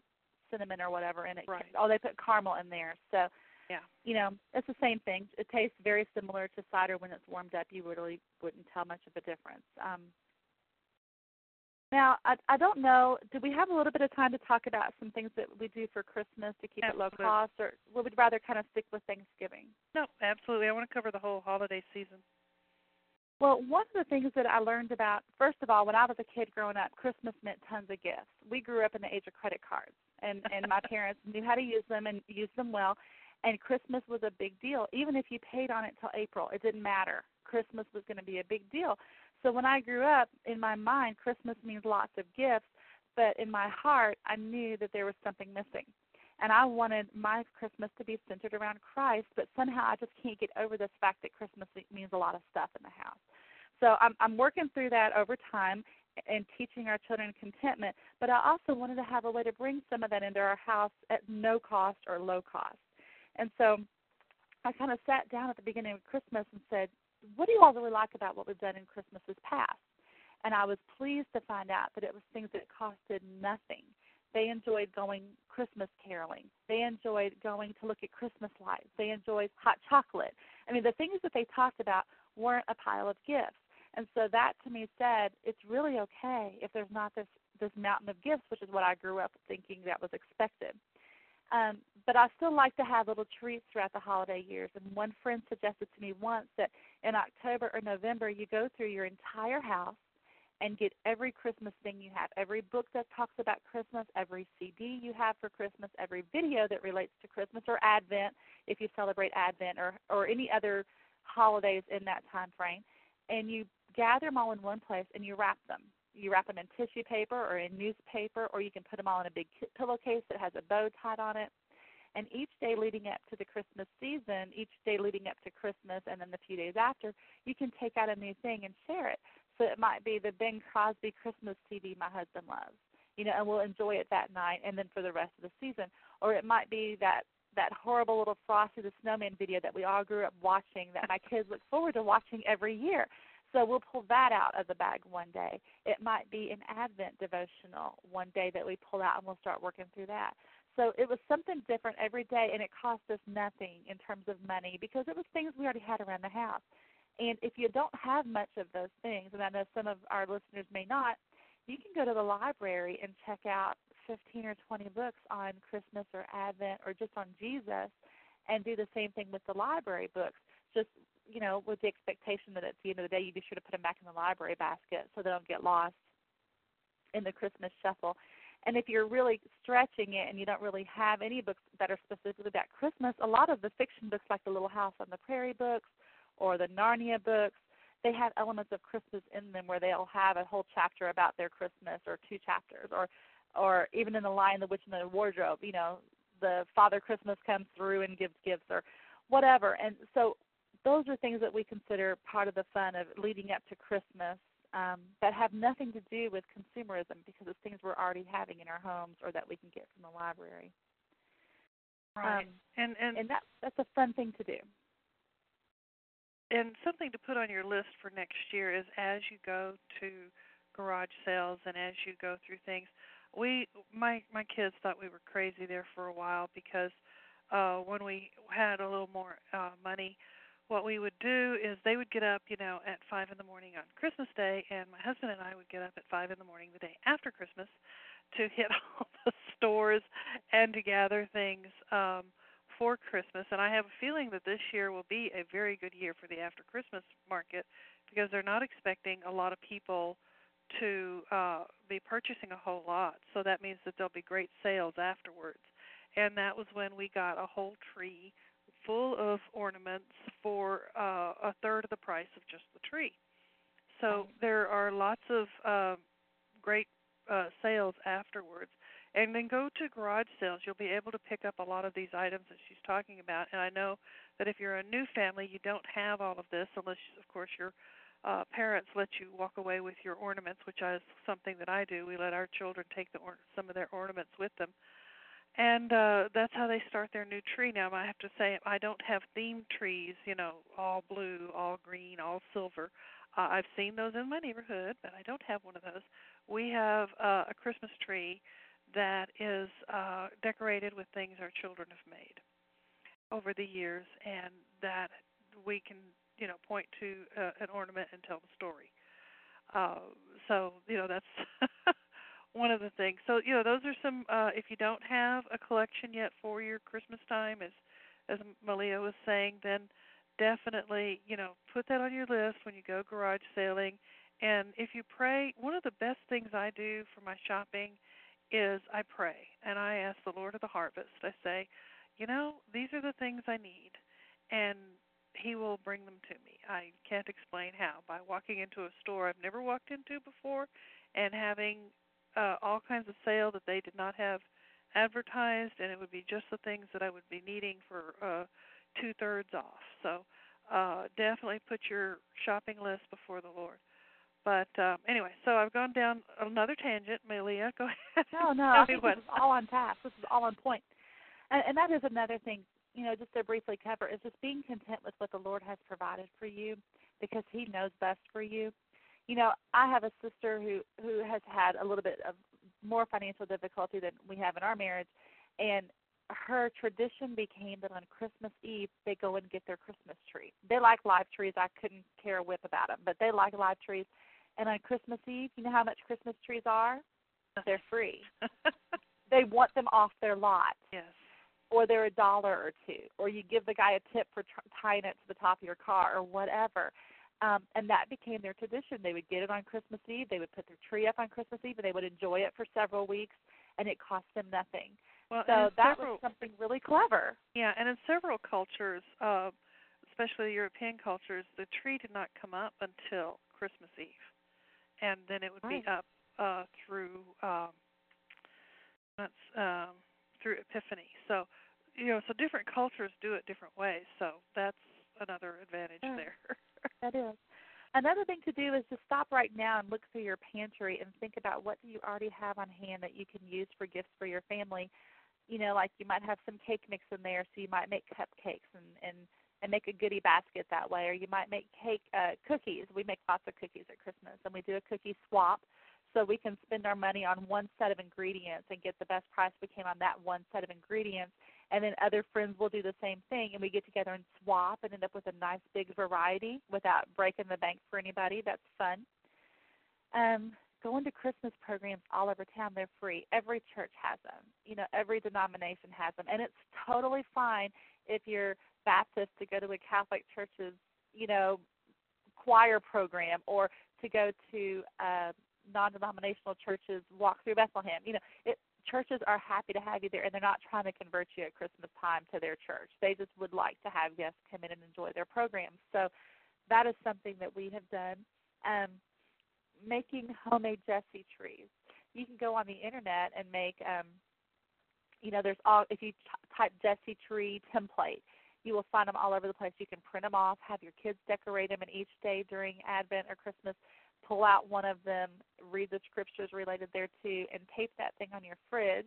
cinnamon or whatever in it. Right. Oh, they put caramel in there. So yeah, you know it's the same thing. It tastes very similar to cider when it's warmed up. You really wouldn't tell much of a difference. Um, Now, I, I don't know. Do we have a little bit of time to talk about some things that we do for Christmas to keep absolutely. it low cost, or would we rather kind of stick with Thanksgiving? No, absolutely. I want to cover the whole holiday season. Well, one of the things that I learned about, first of all, when I was a kid growing up, Christmas meant tons of gifts. We grew up in the age of credit cards, and and my parents knew how to use them and used them well. And Christmas was a big deal. Even if you paid on it till April, it didn't matter. Christmas was going to be a big deal. So when I grew up, in my mind, Christmas means lots of gifts, but in my heart, I knew that there was something missing and I wanted my Christmas to be centered around Christ, but somehow I just can't get over this fact that Christmas means a lot of stuff in the house. So I'm I'm working through that over time and teaching our children contentment, but I also wanted to have a way to bring some of that into our house at no cost or low cost. And so I kind of sat down at the beginning of Christmas and said, "What do you all really like about what we've done in Christmases past?" And I was pleased to find out that it was things that costed nothing they enjoyed going Christmas caroling. They enjoyed going to look at Christmas lights. They enjoyed hot chocolate. I mean, the things that they talked about weren't a pile of gifts. And so that to me said it's really okay if there's not this this mountain of gifts, which is what I grew up thinking that was expected. Um, but I still like to have little treats throughout the holiday years. And one friend suggested to me once that in October or November you go through your entire house and get every Christmas thing you have, every book that talks about Christmas, every CD you have for Christmas, every video that relates to Christmas or Advent if you celebrate Advent or or any other holidays in that time frame, and you gather them all in one place and you wrap them. You wrap them in tissue paper or in newspaper, or you can put them all in a big pillowcase that has a bow tied on it. And each day leading up to the Christmas season, each day leading up to Christmas, and then the few days after, you can take out a new thing and share it. So it might be the Bing Crosby Christmas CD my husband loves, you know, and we'll enjoy it that night and then for the rest of the season. Or it might be that that horrible little Frosty the Snowman video that we all grew up watching that my kids look forward to watching every year. So we'll pull that out of the bag one day. It might be an Advent devotional one day that we pull out and we'll start working through that. So it was something different every day, and it cost us nothing in terms of money because it was things we already had around the house. And if you don't have much of those things, and I know some of our listeners may not, you can go to the library and check out 15 or 20 books on Christmas or Advent or just on Jesus and do the same thing with the library books. Just, you know, with the expectation that at the end of the day you be sure to put them back in the library basket so they don't get lost in the Christmas shuffle. And if you're really stretching it and you don't really have any books that are specifically about Christmas, a lot of the fiction books like the Little House on the Prairie books or the Narnia books, they have elements of Christmas in them where they'll have a whole chapter about their Christmas or two chapters or or even in the Lion, the Witch, and the Wardrobe, you know, the Father Christmas comes through and gives gifts or whatever. And so those are things that we consider part of the fun of leading up to Christmas um, that have nothing to do with consumerism because it's things we're already having in our homes or that we can get from the library. Right. Um, and and and that that's a fun thing to do and something to put on your list for next year is as you go to garage sales and as you go through things we my my kids thought we were crazy there for a while because uh when we had a little more uh money what we would do is they would get up you know at five in the morning on christmas day and my husband and i would get up at five in the morning the day after christmas to hit all the stores and to gather things um for Christmas, and I have a feeling that this year will be a very good year for the after Christmas market because they're not expecting a lot of people to uh, be purchasing a whole lot. So that means that there'll be great sales afterwards. And that was when we got a whole tree full of ornaments for uh, a third of the price of just the tree. So there are lots of uh, great uh, sales afterwards and then go to garage sales. You'll be able to pick up a lot of these items that she's talking about. And I know that if you're a new family, you don't have all of this unless, of course, your uh, parents let you walk away with your ornaments, which is something that I do. We let our children take the or- some of their ornaments with them. And uh that's how they start their new tree. Now I have to say I don't have themed trees, you know, all blue, all green, all silver. Uh, I've seen those in my neighborhood, but I don't have one of those. We have uh, a Christmas tree that is uh, decorated with things our children have made over the years, and that we can, you know, point to uh, an ornament and tell the story. Uh, so you know that's one of the things. So you know those are some. Uh, if you don't have a collection yet for your Christmas time, as as Malia was saying, then definitely you know put that on your list when you go garage sailing. And if you pray, one of the best things I do for my shopping is I pray and I ask the Lord of the harvest. I say, you know, these are the things I need, and He will bring them to me. I can't explain how. By walking into a store I've never walked into before and having uh, all kinds of sale that they did not have advertised, and it would be just the things that I would be needing for uh, two thirds off. So uh, definitely put your shopping list before the Lord. But um, anyway, so I've gone down another tangent. Malia, go ahead. No, no, I think this is all on task. This is all on point. And, and that is another thing, you know, just to briefly cover is just being content with what the Lord has provided for you because He knows best for you. You know, I have a sister who who has had a little bit of more financial difficulty than we have in our marriage, and her tradition became that on Christmas Eve they go and get their Christmas tree. They like live trees. I couldn't care a whip about them, but they like live trees. And on Christmas Eve, you know how much Christmas trees are? They're free. they want them off their lot. Yes. Or they're a dollar or two, or you give the guy a tip for tr- tying it to the top of your car, or whatever. Um, and that became their tradition. They would get it on Christmas Eve. They would put their tree up on Christmas Eve, and they would enjoy it for several weeks, and it cost them nothing. Well, so that several, was something really clever. Yeah, and in several cultures, uh, especially European cultures, the tree did not come up until Christmas Eve and then it would right. be up uh, through um, that's um, through Epiphany. So you know, so different cultures do it different ways. So that's another advantage yeah. there. that is. Another thing to do is to stop right now and look through your pantry and think about what do you already have on hand that you can use for gifts for your family. You know, like you might have some cake mix in there, so you might make cupcakes and and and make a goodie basket that way. Or you might make cake uh, cookies. We make lots of cookies at Christmas, and we do a cookie swap, so we can spend our money on one set of ingredients and get the best price we can on that one set of ingredients. And then other friends will do the same thing, and we get together and swap and end up with a nice big variety without breaking the bank for anybody. That's fun. Um, going to Christmas programs all over town. They're free. Every church has them. You know, every denomination has them, and it's totally fine if you're Baptist to go to a Catholic church's, you know, choir program or to go to uh, non-denominational churches walk through Bethlehem. You know, it, churches are happy to have you there, and they're not trying to convert you at Christmas time to their church. They just would like to have guests come in and enjoy their programs. So that is something that we have done. Um, making homemade Jesse trees. You can go on the internet and make. Um, you know, there's all if you t- type Jesse tree template, you will find them all over the place. You can print them off, have your kids decorate them, and each day during Advent or Christmas, pull out one of them, read the scriptures related thereto, and tape that thing on your fridge.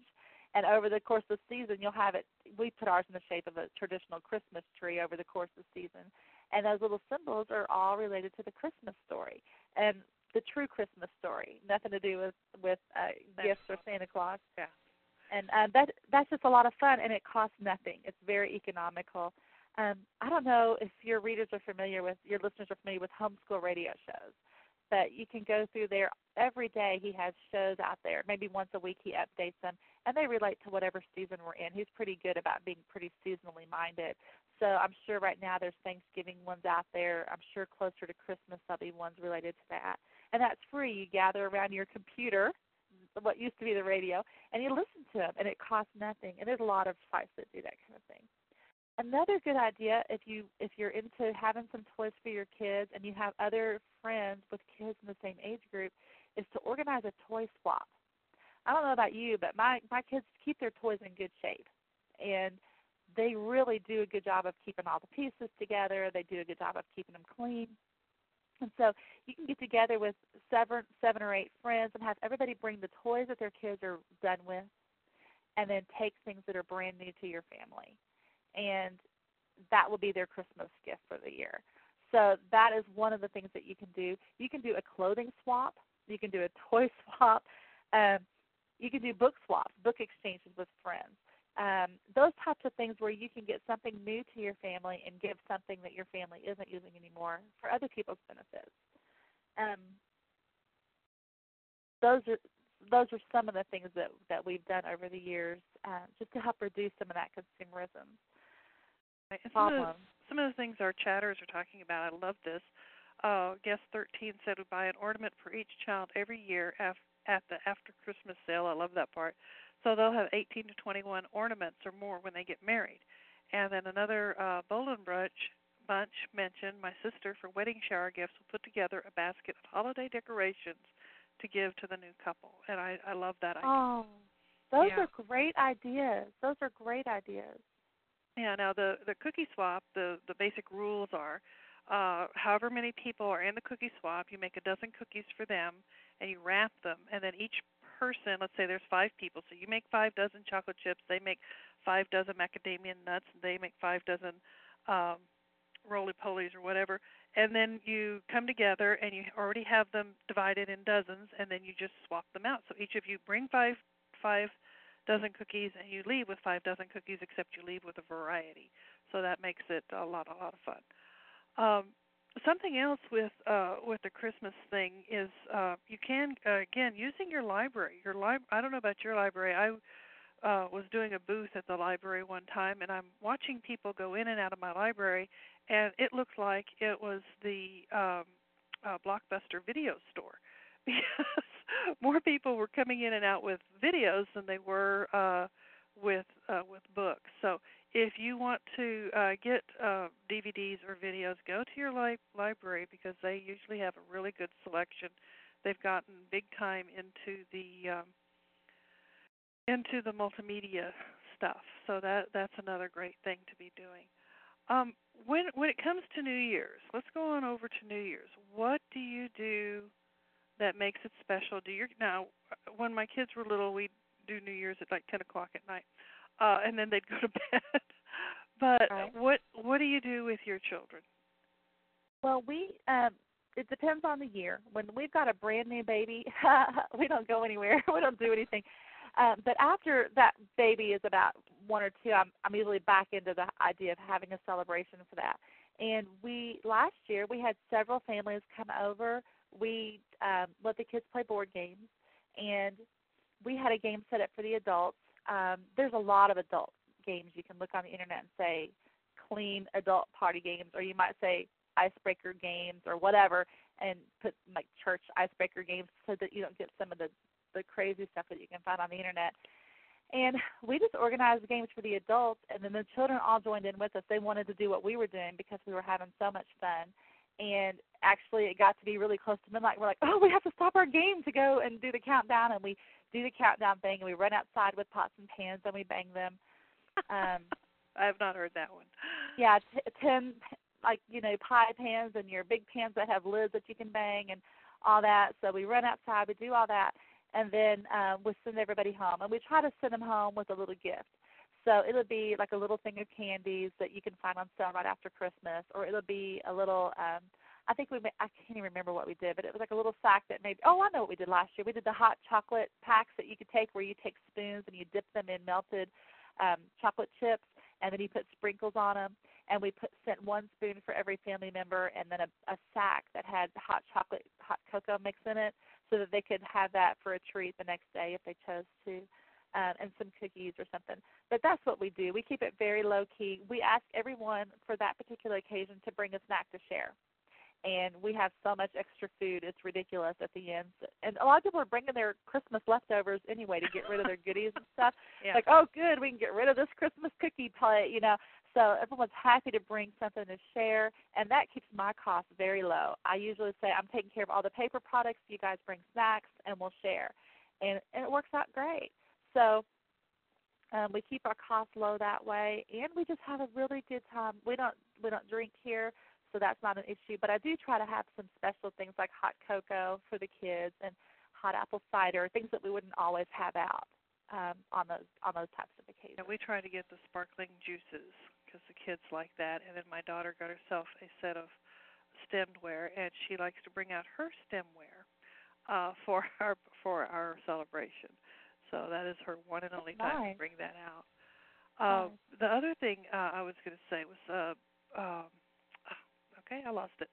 And over the course of the season, you'll have it. We put ours in the shape of a traditional Christmas tree over the course of the season, and those little symbols are all related to the Christmas story and the true Christmas story. Nothing to do with with uh, gifts or Santa Claus. Yeah. And uh, that that's just a lot of fun, and it costs nothing. It's very economical um, I don't know if your readers are familiar with, your listeners are familiar with homeschool radio shows, but you can go through there every day. He has shows out there. Maybe once a week he updates them, and they relate to whatever season we're in. He's pretty good about being pretty seasonally minded. So I'm sure right now there's Thanksgiving ones out there. I'm sure closer to Christmas there'll be ones related to that. And that's free. You gather around your computer, what used to be the radio, and you listen to them, and it costs nothing. And there's a lot of sites that do that kind of thing. Another good idea if you if you're into having some toys for your kids and you have other friends with kids in the same age group is to organize a toy swap. I don't know about you, but my my kids keep their toys in good shape. And they really do a good job of keeping all the pieces together. They do a good job of keeping them clean. And so you can get together with seven seven or eight friends and have everybody bring the toys that their kids are done with and then take things that are brand new to your family and that will be their Christmas gift for the year. So that is one of the things that you can do. You can do a clothing swap. You can do a toy swap. Um, you can do book swaps, book exchanges with friends. Um, those types of things where you can get something new to your family and give something that your family isn't using anymore for other people's benefits. Um, those are those are some of the things that that we've done over the years, uh, just to help reduce some of that consumerism Right. And some, of the, some of the things our chatters are talking about, I love this. Uh, guest 13 said we buy an ornament for each child every year af- at the after Christmas sale. I love that part. So they'll have 18 to 21 ornaments or more when they get married. And then another uh, Bolin Bunch bunch mentioned my sister for wedding shower gifts will put together a basket of holiday decorations to give to the new couple. And I, I love that idea. Oh, those Yeah. are great ideas. Those are great ideas. Yeah. Now the the cookie swap, the the basic rules are, uh, however many people are in the cookie swap, you make a dozen cookies for them, and you wrap them, and then each person, let's say there's five people, so you make five dozen chocolate chips, they make five dozen macadamia nuts, and they make five dozen um, roly polies or whatever, and then you come together and you already have them divided in dozens, and then you just swap them out. So each of you bring five five dozen cookies and you leave with five dozen cookies except you leave with a variety. So that makes it a lot a lot of fun. Um, something else with uh, with the christmas thing is uh, you can uh, again using your library your lib- i don't know about your library i uh, was doing a booth at the library one time and i'm watching people go in and out of my library and it looked like it was the um, uh, blockbuster video store. Because more people were coming in and out with videos than they were uh, with uh, with books. So if you want to uh, get uh, DVDs or videos, go to your li- library because they usually have a really good selection. They've gotten big time into the um, into the multimedia stuff. So that that's another great thing to be doing. Um, when when it comes to New Year's, let's go on over to New Year's. What do you do that makes it special? Do you now? When my kids were little, we do New Year's at like ten o'clock at night, uh, and then they'd go to bed. but Right. what what do you do with your children? Well, we um it depends on the year. When we've got a brand new baby, we don't go anywhere. we don't do anything. Um, but after that baby is about one or two, I'm I'm usually back into the idea of having a celebration for that. And we last year we had several families come over. We um, let the kids play board games, and we had a game set up for the adults. Um, there's a lot of adult games you can look on the internet and say clean adult party games, or you might say icebreaker games or whatever and put like church icebreaker games so that you don't get some of the the crazy stuff that you can find on the internet. And we just organized games for the adults and then the children all joined in with us. They wanted to do what we were doing because we were having so much fun. And actually it got to be really close to midnight. We're like, Oh, we have to stop our game to go and do the countdown and we do the countdown thing and we run outside with pots and pans and we bang them. Um I have not heard that one. yeah, t- ten like you know pie pans and your big pans that have lids that you can bang and all that. So we run outside, we do all that, and then um, we send everybody home. And we try to send them home with a little gift. So it'll be like a little thing of candies that you can find on sale right after Christmas, or it'll be a little. um I think we ma- I can't even remember what we did, but it was like a little sack that maybe. Oh, I know what we did last year. We did the hot chocolate packs that you could take, where you take spoons and you dip them in melted um, chocolate chips, and then you put sprinkles on them. And we put sent one spoon for every family member, and then a, a sack that had hot chocolate, hot cocoa mix in it, so that they could have that for a treat the next day if they chose to, um, and some cookies or something. But that's what we do. We keep it very low key. We ask everyone for that particular occasion to bring a snack to share and we have so much extra food it's ridiculous at the end and a lot of people are bringing their christmas leftovers anyway to get rid of their goodies and stuff Yeah. like oh good we can get rid of this christmas cookie plate you know so everyone's happy to bring something to share and that keeps my costs very low i usually say i'm taking care of all the paper products you guys bring snacks and we'll share and, and it works out great so um, we keep our costs low that way, and we just have a really good time. We don't we don't drink here, so that's not an issue. But I do try to have some special things like hot cocoa for the kids and hot apple cider, things that we wouldn't always have out um, on those on those types of occasions. Yeah, we try to get the sparkling juices because the kids like that. And then my daughter got herself a set of stemware, and she likes to bring out her stemware uh, for our for our celebration. So that is her one and only time nice. to bring that out. Nice. The other thing uh, I was going to say was, uh, um, okay, I lost it.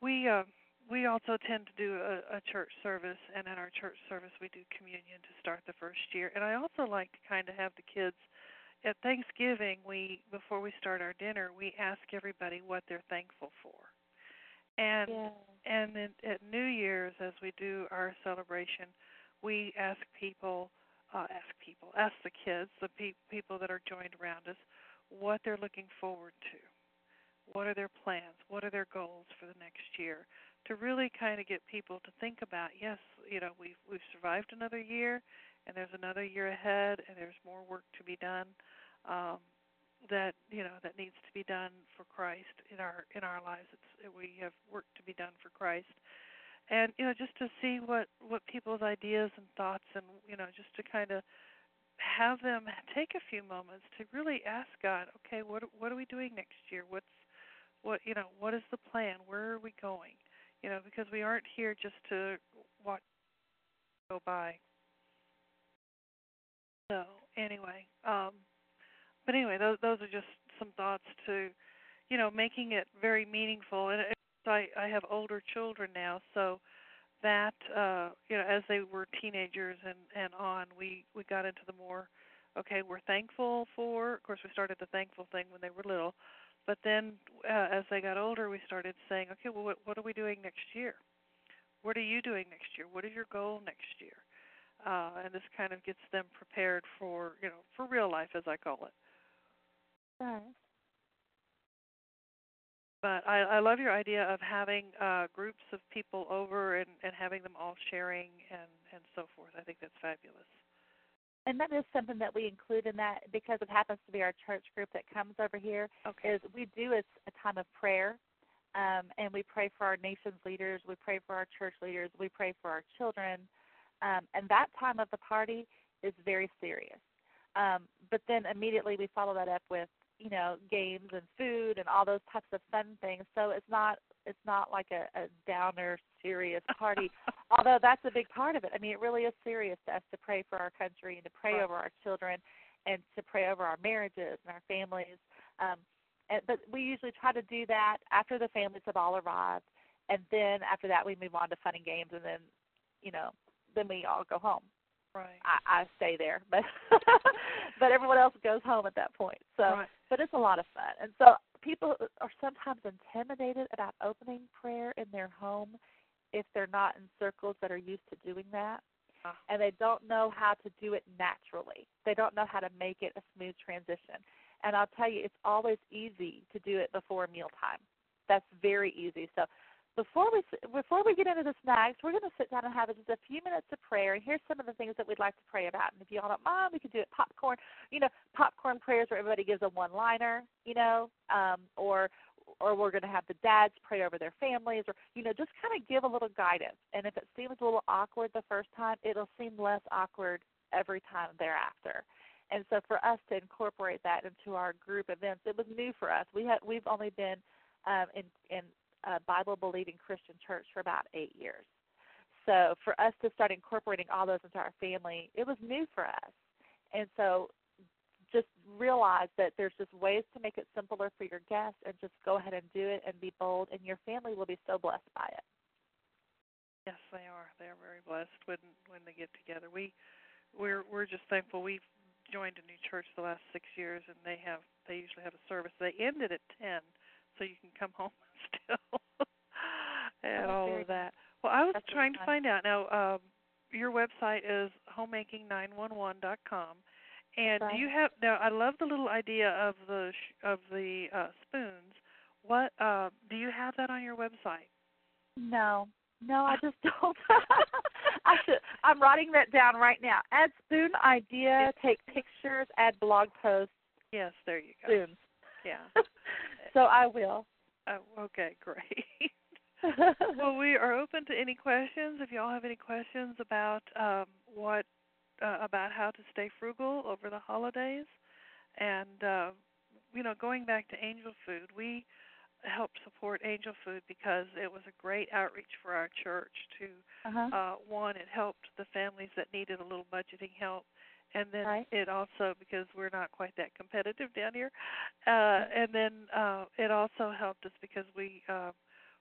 We uh, we also tend to do a, a church service, and in our church service we do communion to start the first year. And I also like to kind of have the kids at Thanksgiving. We before we start our dinner, we ask everybody what they're thankful for, and yeah. and then at New Year's, as we do our celebration, we ask people, uh, ask people, ask the kids, the pe- people that are joined around us, what they're looking forward to. What are their plans? What are their goals for the next year? To really kind of get people to think about, yes, you know, we've we've survived another year, and there's another year ahead, and there's more work to be done. Um, that you know that needs to be done for Christ in our in our lives. It's we have work to be done for Christ, and you know just to see what what people's ideas and thoughts and you know just to kind of have them take a few moments to really ask God, okay, what what are we doing next year? What's what you know what is the plan? Where are we going? You know because we aren't here just to watch go by. So anyway um but anyway those those are just some thoughts to you know making it very meaningful and it, i i have older children now so that uh you know as they were teenagers and and on we we got into the more okay we're thankful for of course we started the thankful thing when they were little but then, uh, as they got older, we started saying, okay, well, what, what are we doing next year? What are you doing next year? What is your goal next year? Uh, and this kind of gets them prepared for, you know, for real life, as I call it. Right. But I, I love your idea of having uh, groups of people over and, and having them all sharing and, and so forth. I think that's fabulous and that is something that we include in that because it happens to be our church group that comes over here. Okay. Is we do a, a time of prayer, um, and we pray for our nation's leaders, we pray for our church leaders, we pray for our children, um, and that time of the party is very serious. Um, but then immediately we follow that up with you know games and food and all those types of fun things. So it's not it's not like a, a downer serious party although that's a big part of it i mean it really is serious to us to pray for our country and to pray right. over our children and to pray over our marriages and our families um and, but we usually try to do that after the families have all arrived and then after that we move on to fun and games and then you know then we all go home right i i stay there but but everyone else goes home at that point so right. but it's a lot of fun and so people are sometimes intimidated about opening prayer in their home if they're not in circles that are used to doing that. Uh. And they don't know how to do it naturally. They don't know how to make it a smooth transition. And I'll tell you, it's always easy to do it before mealtime. That's very easy. So before we before we get into the snacks, we're going to sit down and have just a few minutes of prayer. And here's some of the things that we'd like to pray about. And if you all don't mind, we could do it popcorn. You know, popcorn prayers where everybody gives a one-liner. You know, um, or or we're going to have the dads pray over their families, or you know, just kind of give a little guidance. And if it seems a little awkward the first time, it'll seem less awkward every time thereafter. And so for us to incorporate that into our group events, it was new for us. We had we've only been um, in in a Bible believing Christian church for about eight years. So for us to start incorporating all those into our family, it was new for us. And so just realize that there's just ways to make it simpler for your guests and just go ahead and do it and be bold and your family will be so blessed by it. Yes, they are. They are very blessed when when they get together. We we're we're just thankful we've joined a new church the last six years and they have they usually have a service. They ended at ten so you can come home still and oh, all of that. Well, I was That's trying to find out now. Um, your website is homemaking911.com, and right. do you have now? I love the little idea of the sh- of the uh, spoons. What uh, do you have that on your website? No, no, I just don't. I should. I'm writing that down right now. Add spoon idea. Take pictures. Add blog posts. Yes, there you go. Spoons. Yeah. So I will. Oh, okay, great. well, we are open to any questions. If y'all have any questions about um, what uh, about how to stay frugal over the holidays, and uh, you know, going back to Angel Food, we helped support Angel Food because it was a great outreach for our church. To uh-huh. uh, one, it helped the families that needed a little budgeting help, and then right. it also because we're not quite that competitive down here, uh, and then uh, it also helped us because we. Uh,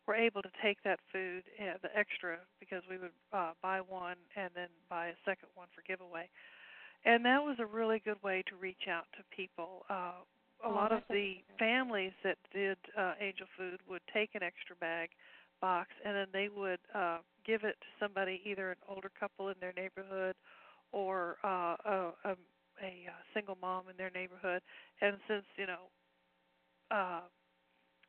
were able to take that food, uh, the extra, because we would uh, buy one and then buy a second one for giveaway, and that was a really good way to reach out to people. Uh, a oh, lot of the families that did uh, angel food would take an extra bag box and then they would uh, give it to somebody, either an older couple in their neighborhood or uh, a, a, a single mom in their neighborhood. And since you know, uh,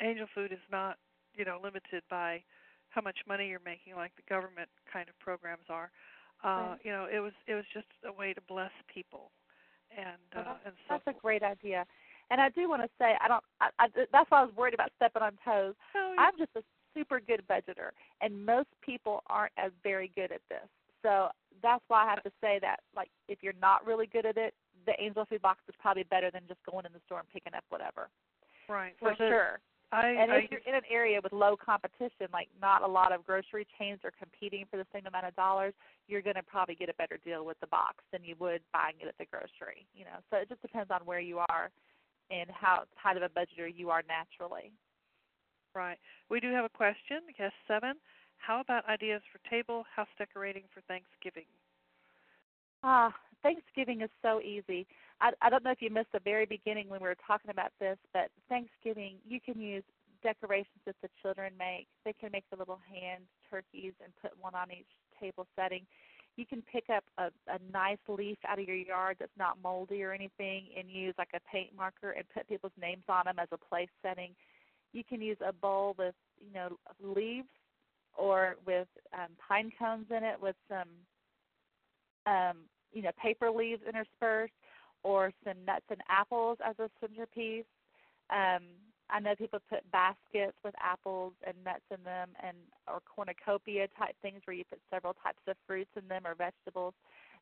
angel food is not you know limited by how much money you're making, like the government kind of programs are. Uh, right. You know, it was it was just a way to bless people, and well, uh, and so that's a great idea. And I do want to say, I don't. I, I, that's why I was worried about stepping on toes. No, I'm just a super good budgeter, and most people aren't as very good at this. So that's why I have to say that, like, if you're not really good at it, the angel food box is probably better than just going in the store and picking up whatever. right For well, sure. I, And I if you're in an area with low competition, like not a lot of grocery chains are competing for the same amount of dollars, you're going to probably get a better deal with the box than you would buying it at the grocery. You know, so it just depends on where you are and how tight of a budgeter you are naturally. Right. We do have a question, guest seven. How about ideas for table house decorating for Thanksgiving? Ah, Thanksgiving is so easy. I, I don't know if you missed the very beginning when we were talking about this, but Thanksgiving you can use decorations that the children make. They can make the little hand turkeys and put one on each table setting. You can pick up a, a nice leaf out of your yard that's not moldy or anything and use like a paint marker and put people's names on them as a place setting. You can use a bowl with, you know, leaves or with um, pine cones in it with some um, you know, paper leaves interspersed, or some nuts and apples as a centerpiece. Um, I know people put baskets with apples and nuts in them, and or cornucopia type things where you put several types of fruits in them or vegetables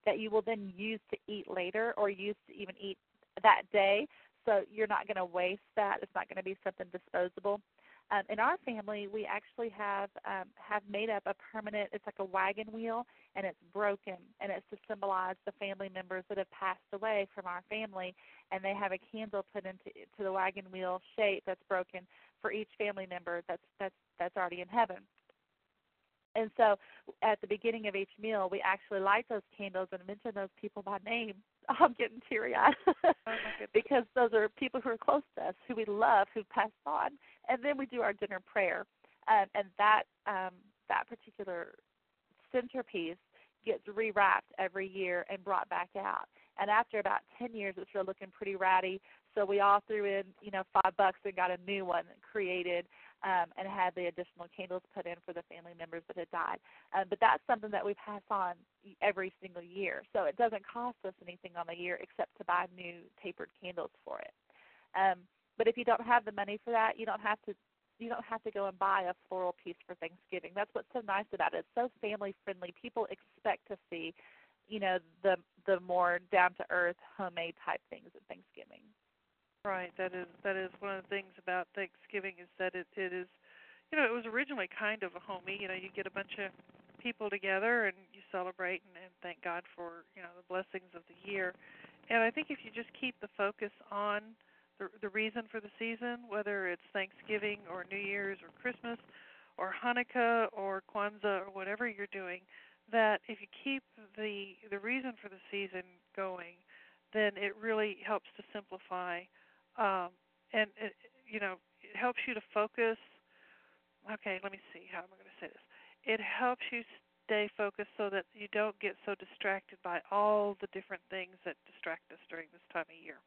that you will then use to eat later or use to even eat that day. So you're not going to waste that. It's not going to be something disposable. Um, in our family, we actually have um, have made up a permanent. It's like a wagon wheel, and it's broken, and it's to symbolize the family members that have passed away from our family, and they have a candle put into to the wagon wheel shape that's broken for each family member that's that's that's already in heaven. And so, at the beginning of each meal, we actually light those candles and mention those people by name I'm getting teary eyed oh because those are people who are close to us, who we love, who passed on, and then we do our dinner prayer, um, and that um, that particular centerpiece gets rewrapped every year and brought back out. And after about ten years, it's still looking pretty ratty. So we all threw in, you know, five bucks and got a new one created um, and had the additional candles put in for the family members that had died. Um, but that's something that we pass on every single year. So it doesn't cost us anything on the year except to buy new tapered candles for it. Um, but if you don't have the money for that, you don't have to you don't have to go and buy a floral piece for Thanksgiving. That's what's so nice about it. It's so family friendly. People expect to see, you know, the the more down to earth homemade type things at Thanksgiving. Right. That is that is one of the things about Thanksgiving is that it it is, you know, it was originally kind of a homey. You know, you get a bunch of people together and you celebrate and, and thank God for you know the blessings of the year. And I think if you just keep the focus on the the reason for the season, whether it's Thanksgiving or New Year's or Christmas or Hanukkah or Kwanzaa or whatever you're doing, that if you keep the the reason for the season going, then it really helps to simplify um, and it, you know it helps you to focus. Okay, let me see how am I going to say this. It helps you stay focused so that you don't get so distracted by all the different things that distract us during this time of year.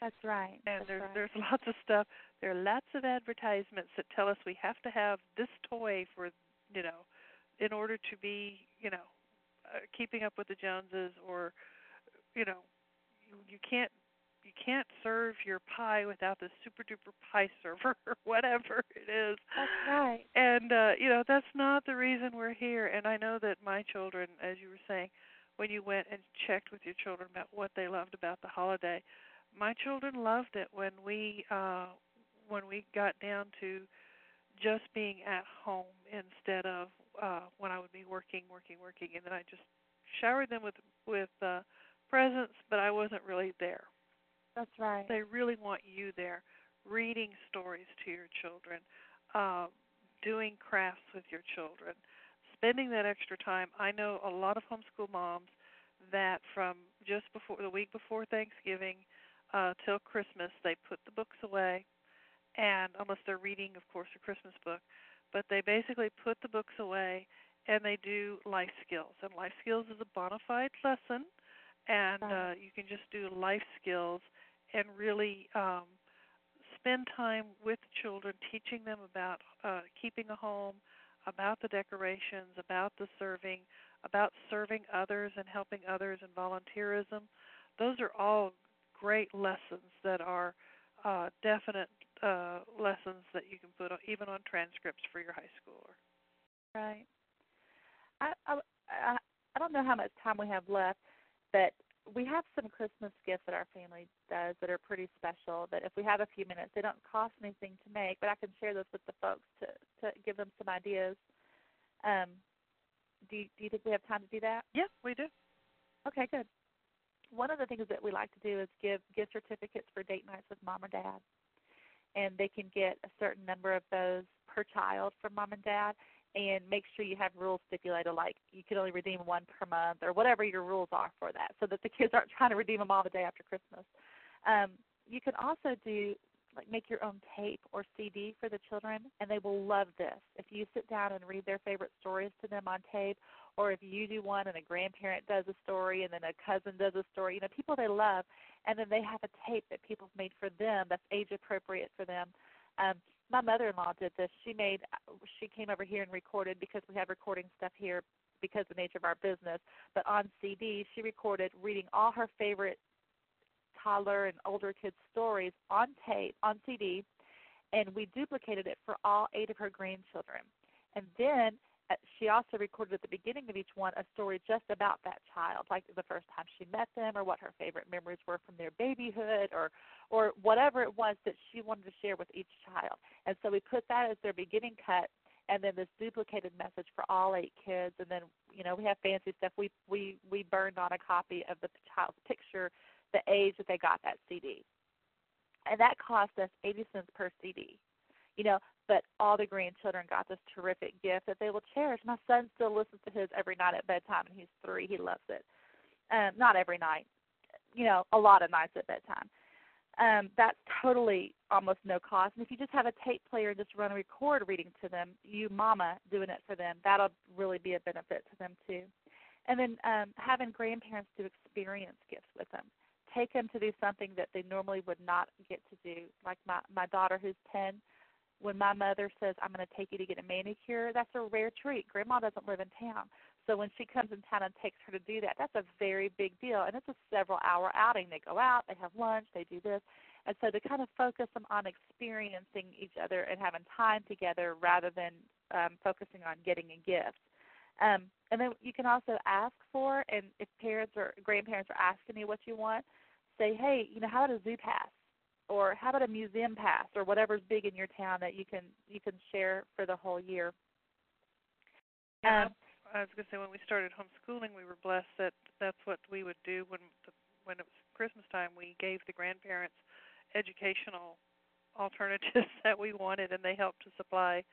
That's right. And That's there's right. there's lots of stuff. There are lots of advertisements that tell us we have to have this toy for you know, in order to be you know, uh, keeping up with the Joneses or you know, you, you can't you can't serve your pie without the super duper pie server or whatever it is. That's right. And uh, you know, that's not the reason we're here. And I know that my children, as you were saying, when you went and checked with your children about what they loved about the holiday, my children loved it when we uh when we got down to just being at home instead of uh when I would be working, working, working and then I just showered them with with uh presents, but I wasn't really there. That's right. They really want you there, reading stories to your children, uh, doing crafts with your children, spending that extra time. I know a lot of homeschool moms that from just before the week before Thanksgiving uh, till Christmas, they put the books away, and unless they're reading, of course, a Christmas book, but they basically put the books away and they do life skills. And life skills is a bona fide lesson, and uh, you can just do life skills and really um, spend time with children, teaching them about uh, keeping a home, about the decorations, about the serving, about serving others and helping others and volunteerism. Those are all great lessons that are uh, definite uh, lessons that you can put on, even on transcripts for your high schooler. Right. I, I I don't know how much time we have left, but we have some Christmas gifts that our family does that are pretty special. That if we have a few minutes, they don't cost anything to make, but I can share those with the folks to to give them some ideas. Um, do you, do you think we have time to do that? Yeah, we do. Okay, good. One of the things that we like to do is give gift certificates for date nights with mom or dad, and they can get a certain number of those per child from mom and dad and make sure you have rules stipulated like you can only redeem one per month or whatever your rules are for that so that the kids aren't trying to redeem them all the day after Christmas. Um, you can also do like make your own tape or CD for the children and they will love this. If you sit down and read their favorite stories to them on tape or if you do one and a grandparent does a story and then a cousin does a story, you know, people they love and then they have a tape that people's made for them that's age appropriate for them. Um, my mother-in-law did this. She made she came over here and recorded because we have recording stuff here because of the nature of our business. But on CD, she recorded reading all her favorite toddler and older kids stories on tape on CD, and we duplicated it for all eight of her grandchildren. And then uh, she also recorded at the beginning of each one a story just about that child, like the first time she met them, or what her favorite memories were from their babyhood, or or whatever it was that she wanted to share with each child. And so we put that as their beginning cut, and then this duplicated message for all eight kids. And then you know we have fancy stuff. We we we burned on a copy of the child's picture, the age that they got that CD, and that cost us eighty cents per CD you know, but all the grandchildren got this terrific gift that they will cherish. My son still listens to his every night at bedtime, and he's three. He loves it. Um, not every night, you know, a lot of nights at bedtime. Um, that's totally almost no cost. And if you just have a tape player and just run a record reading to them, you mama doing it for them, that'll really be a benefit to them too. And then um, having grandparents do experience gifts with them. Take them to do something that they normally would not get to do. Like my my daughter who's ten, when my mother says i'm going to take you to get a manicure that's a rare treat. Grandma doesn't live in town. So when she comes in town and takes her to do that that's a very big deal. And it's a several hour outing. They go out they have lunch they do this. And so to kind of focus them on experiencing each other and having time together rather than um, focusing on getting a gift um, and then you can also ask for and if parents or grandparents are asking you what you want say hey you know how about a zoo pass or how about a museum pass or whatever's big in your town that you can you can share for the whole year. Yeah, um, I was going to say when we started homeschooling, we were blessed that that's what we would do when the, when it was Christmas time. We gave the grandparents educational alternatives that we wanted, and they helped to supply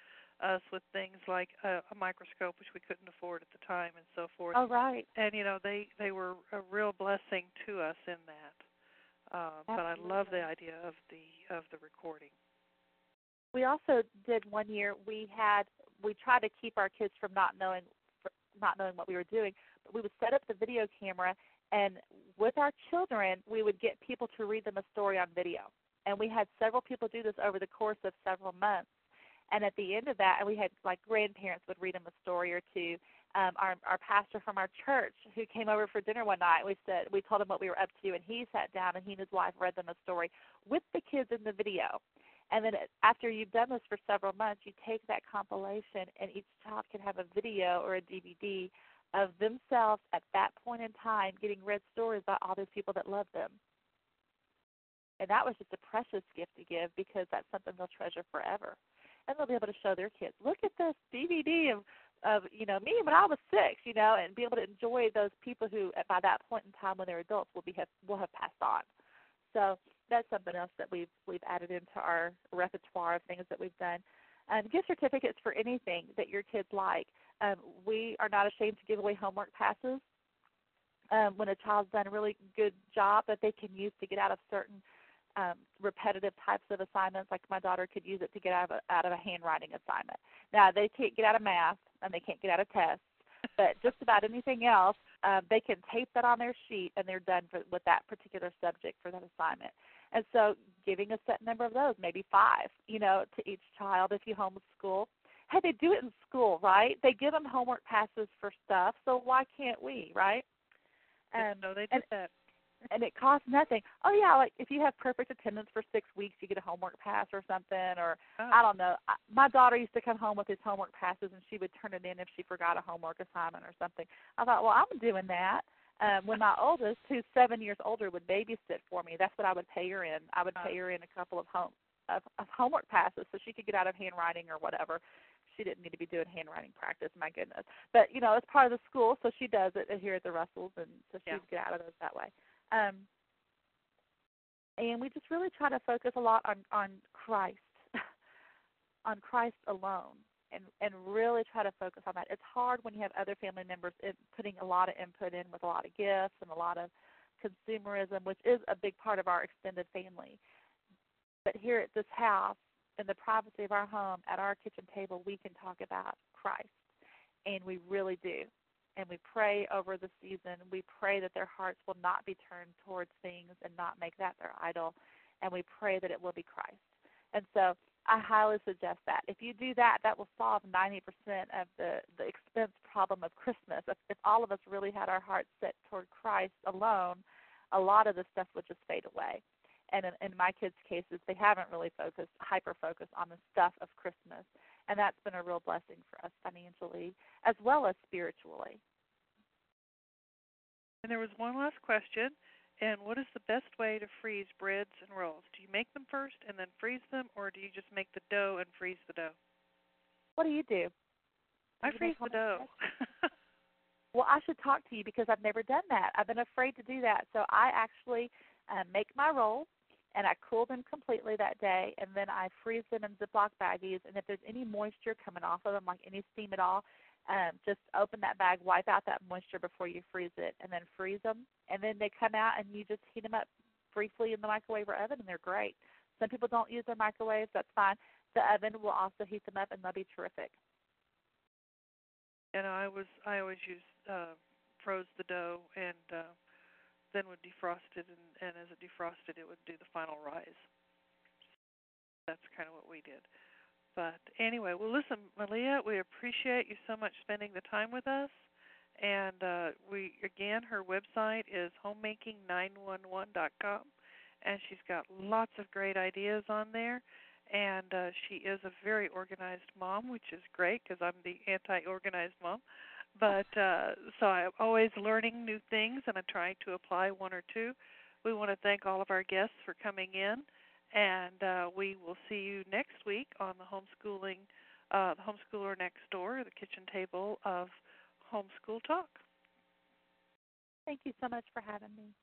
us with things like a, a microscope, which we couldn't afford at the time, and so forth. Oh, right. And you know, they they were a real blessing to us in that. Uh, but I love the idea of the of the recording. We also did one year. We had we tried to keep our kids from not knowing not knowing what we were doing, but we would set up the video camera, and with our children, we would get people to read them a story on video. And we had several people do this over the course of several months. And at the end of that, and we had like grandparents would read them a story or two, um, our our pastor from our church who came over for dinner one night. We said we told him what we were up to, and he sat down and he and his wife read them a story with the kids in the video. And then after you've done this for several months, you take that compilation, and each child can have a video or a DVD of themselves at that point in time getting read stories by all those people that love them. And that was just a precious gift to give because that's something they'll treasure forever. And they'll be able to show their kids, look at this DVD of of you know me when I was six, you know, and be able to enjoy those people who by that point in time when they're adults will be have will have passed on. So that's something else that we've we've added into our repertoire of things that we've done. Um, gift certificates for anything that your kids like. Um, we are not ashamed to give away homework passes um, when a child's done a really good job that they can use to get out of certain um, repetitive types of assignments. Like my daughter could use it to get out of a, out of a handwriting assignment. Now they can't get out of math and they can't get out of tests, but just about anything else, um, they can tape that on their sheet and they're done for, with that particular subject for that assignment. And so, giving a set number of those, maybe five, you know, to each child if you homeschool. Hey, they do it in school, right? They give them homework passes for stuff, so why can't we, right? Um, no, they did and, that and it costs nothing. Oh yeah, like if you have perfect attendance for six weeks, you get a homework pass or something, or oh. I don't know. My daughter used to come home with his homework passes, and she would turn it in if she forgot a homework assignment or something. I thought, well, I'm doing that. Um, when my oldest, who's seven years older, would babysit for me, that's what I would pay her in. I would pay her in a couple of home of, of homework passes so she could get out of handwriting or whatever she didn't need to be doing handwriting practice. My goodness, but you know, it's part of the school, so she does it here at the Russells, and so she yeah. get out of those that way. Um, and we just really try to focus a lot on on Christ, on Christ alone, and and really try to focus on that. It's hard when you have other family members in, putting a lot of input in with a lot of gifts and a lot of consumerism, which is a big part of our extended family. But here at this house, in the privacy of our home, at our kitchen table, we can talk about Christ, and we really do and we pray over the season. We pray that their hearts will not be turned towards things and not make that their idol, and we pray that it will be Christ. And so I highly suggest that. If you do that, that will solve 90% of the, the expense problem of Christmas. If, if all of us really had our hearts set toward Christ alone, a lot of the stuff would just fade away. And in, in my kids' cases, they haven't really focused, hyper focused on the stuff of Christmas and that's been a real blessing for us financially as well as spiritually. And there was one last question. And what is the best way to freeze breads and rolls? Do you make them first and then freeze them, or do you just make the dough and freeze the dough? What do you do? do I you freeze the dough. well, I should talk to you because I've never done that. I've been afraid to do that. So I actually uh, make my rolls and I cool them completely that day, and then I freeze them in Ziploc baggies. And if there's any moisture coming off of them, like any steam at all, um, just open that bag, wipe out that moisture before you freeze it, and then freeze them. And then they come out, and you just heat them up briefly in the microwave or oven, and they're great. Some people don't use their microwaves. That's fine. The oven will also heat them up, and they'll be terrific. And I was I always use uh, froze the dough and. Uh, then would defrost it, and, and as it defrosted, it would do the final rise. That's kind of what we did. But anyway, well, listen, Malia, we appreciate you so much spending the time with us. And uh, we again, her website is homemaking911.com, and she's got lots of great ideas on there. And uh, she is a very organized mom, which is great because I'm the anti-organized mom but uh, so I'm always learning new things and I'm trying to apply one or two. We want to thank all of our guests for coming in, and uh, we will see you next week on the homeschooling, uh, the homeschooler next door, the kitchen table of homeschool talk. Thank you so much for having me.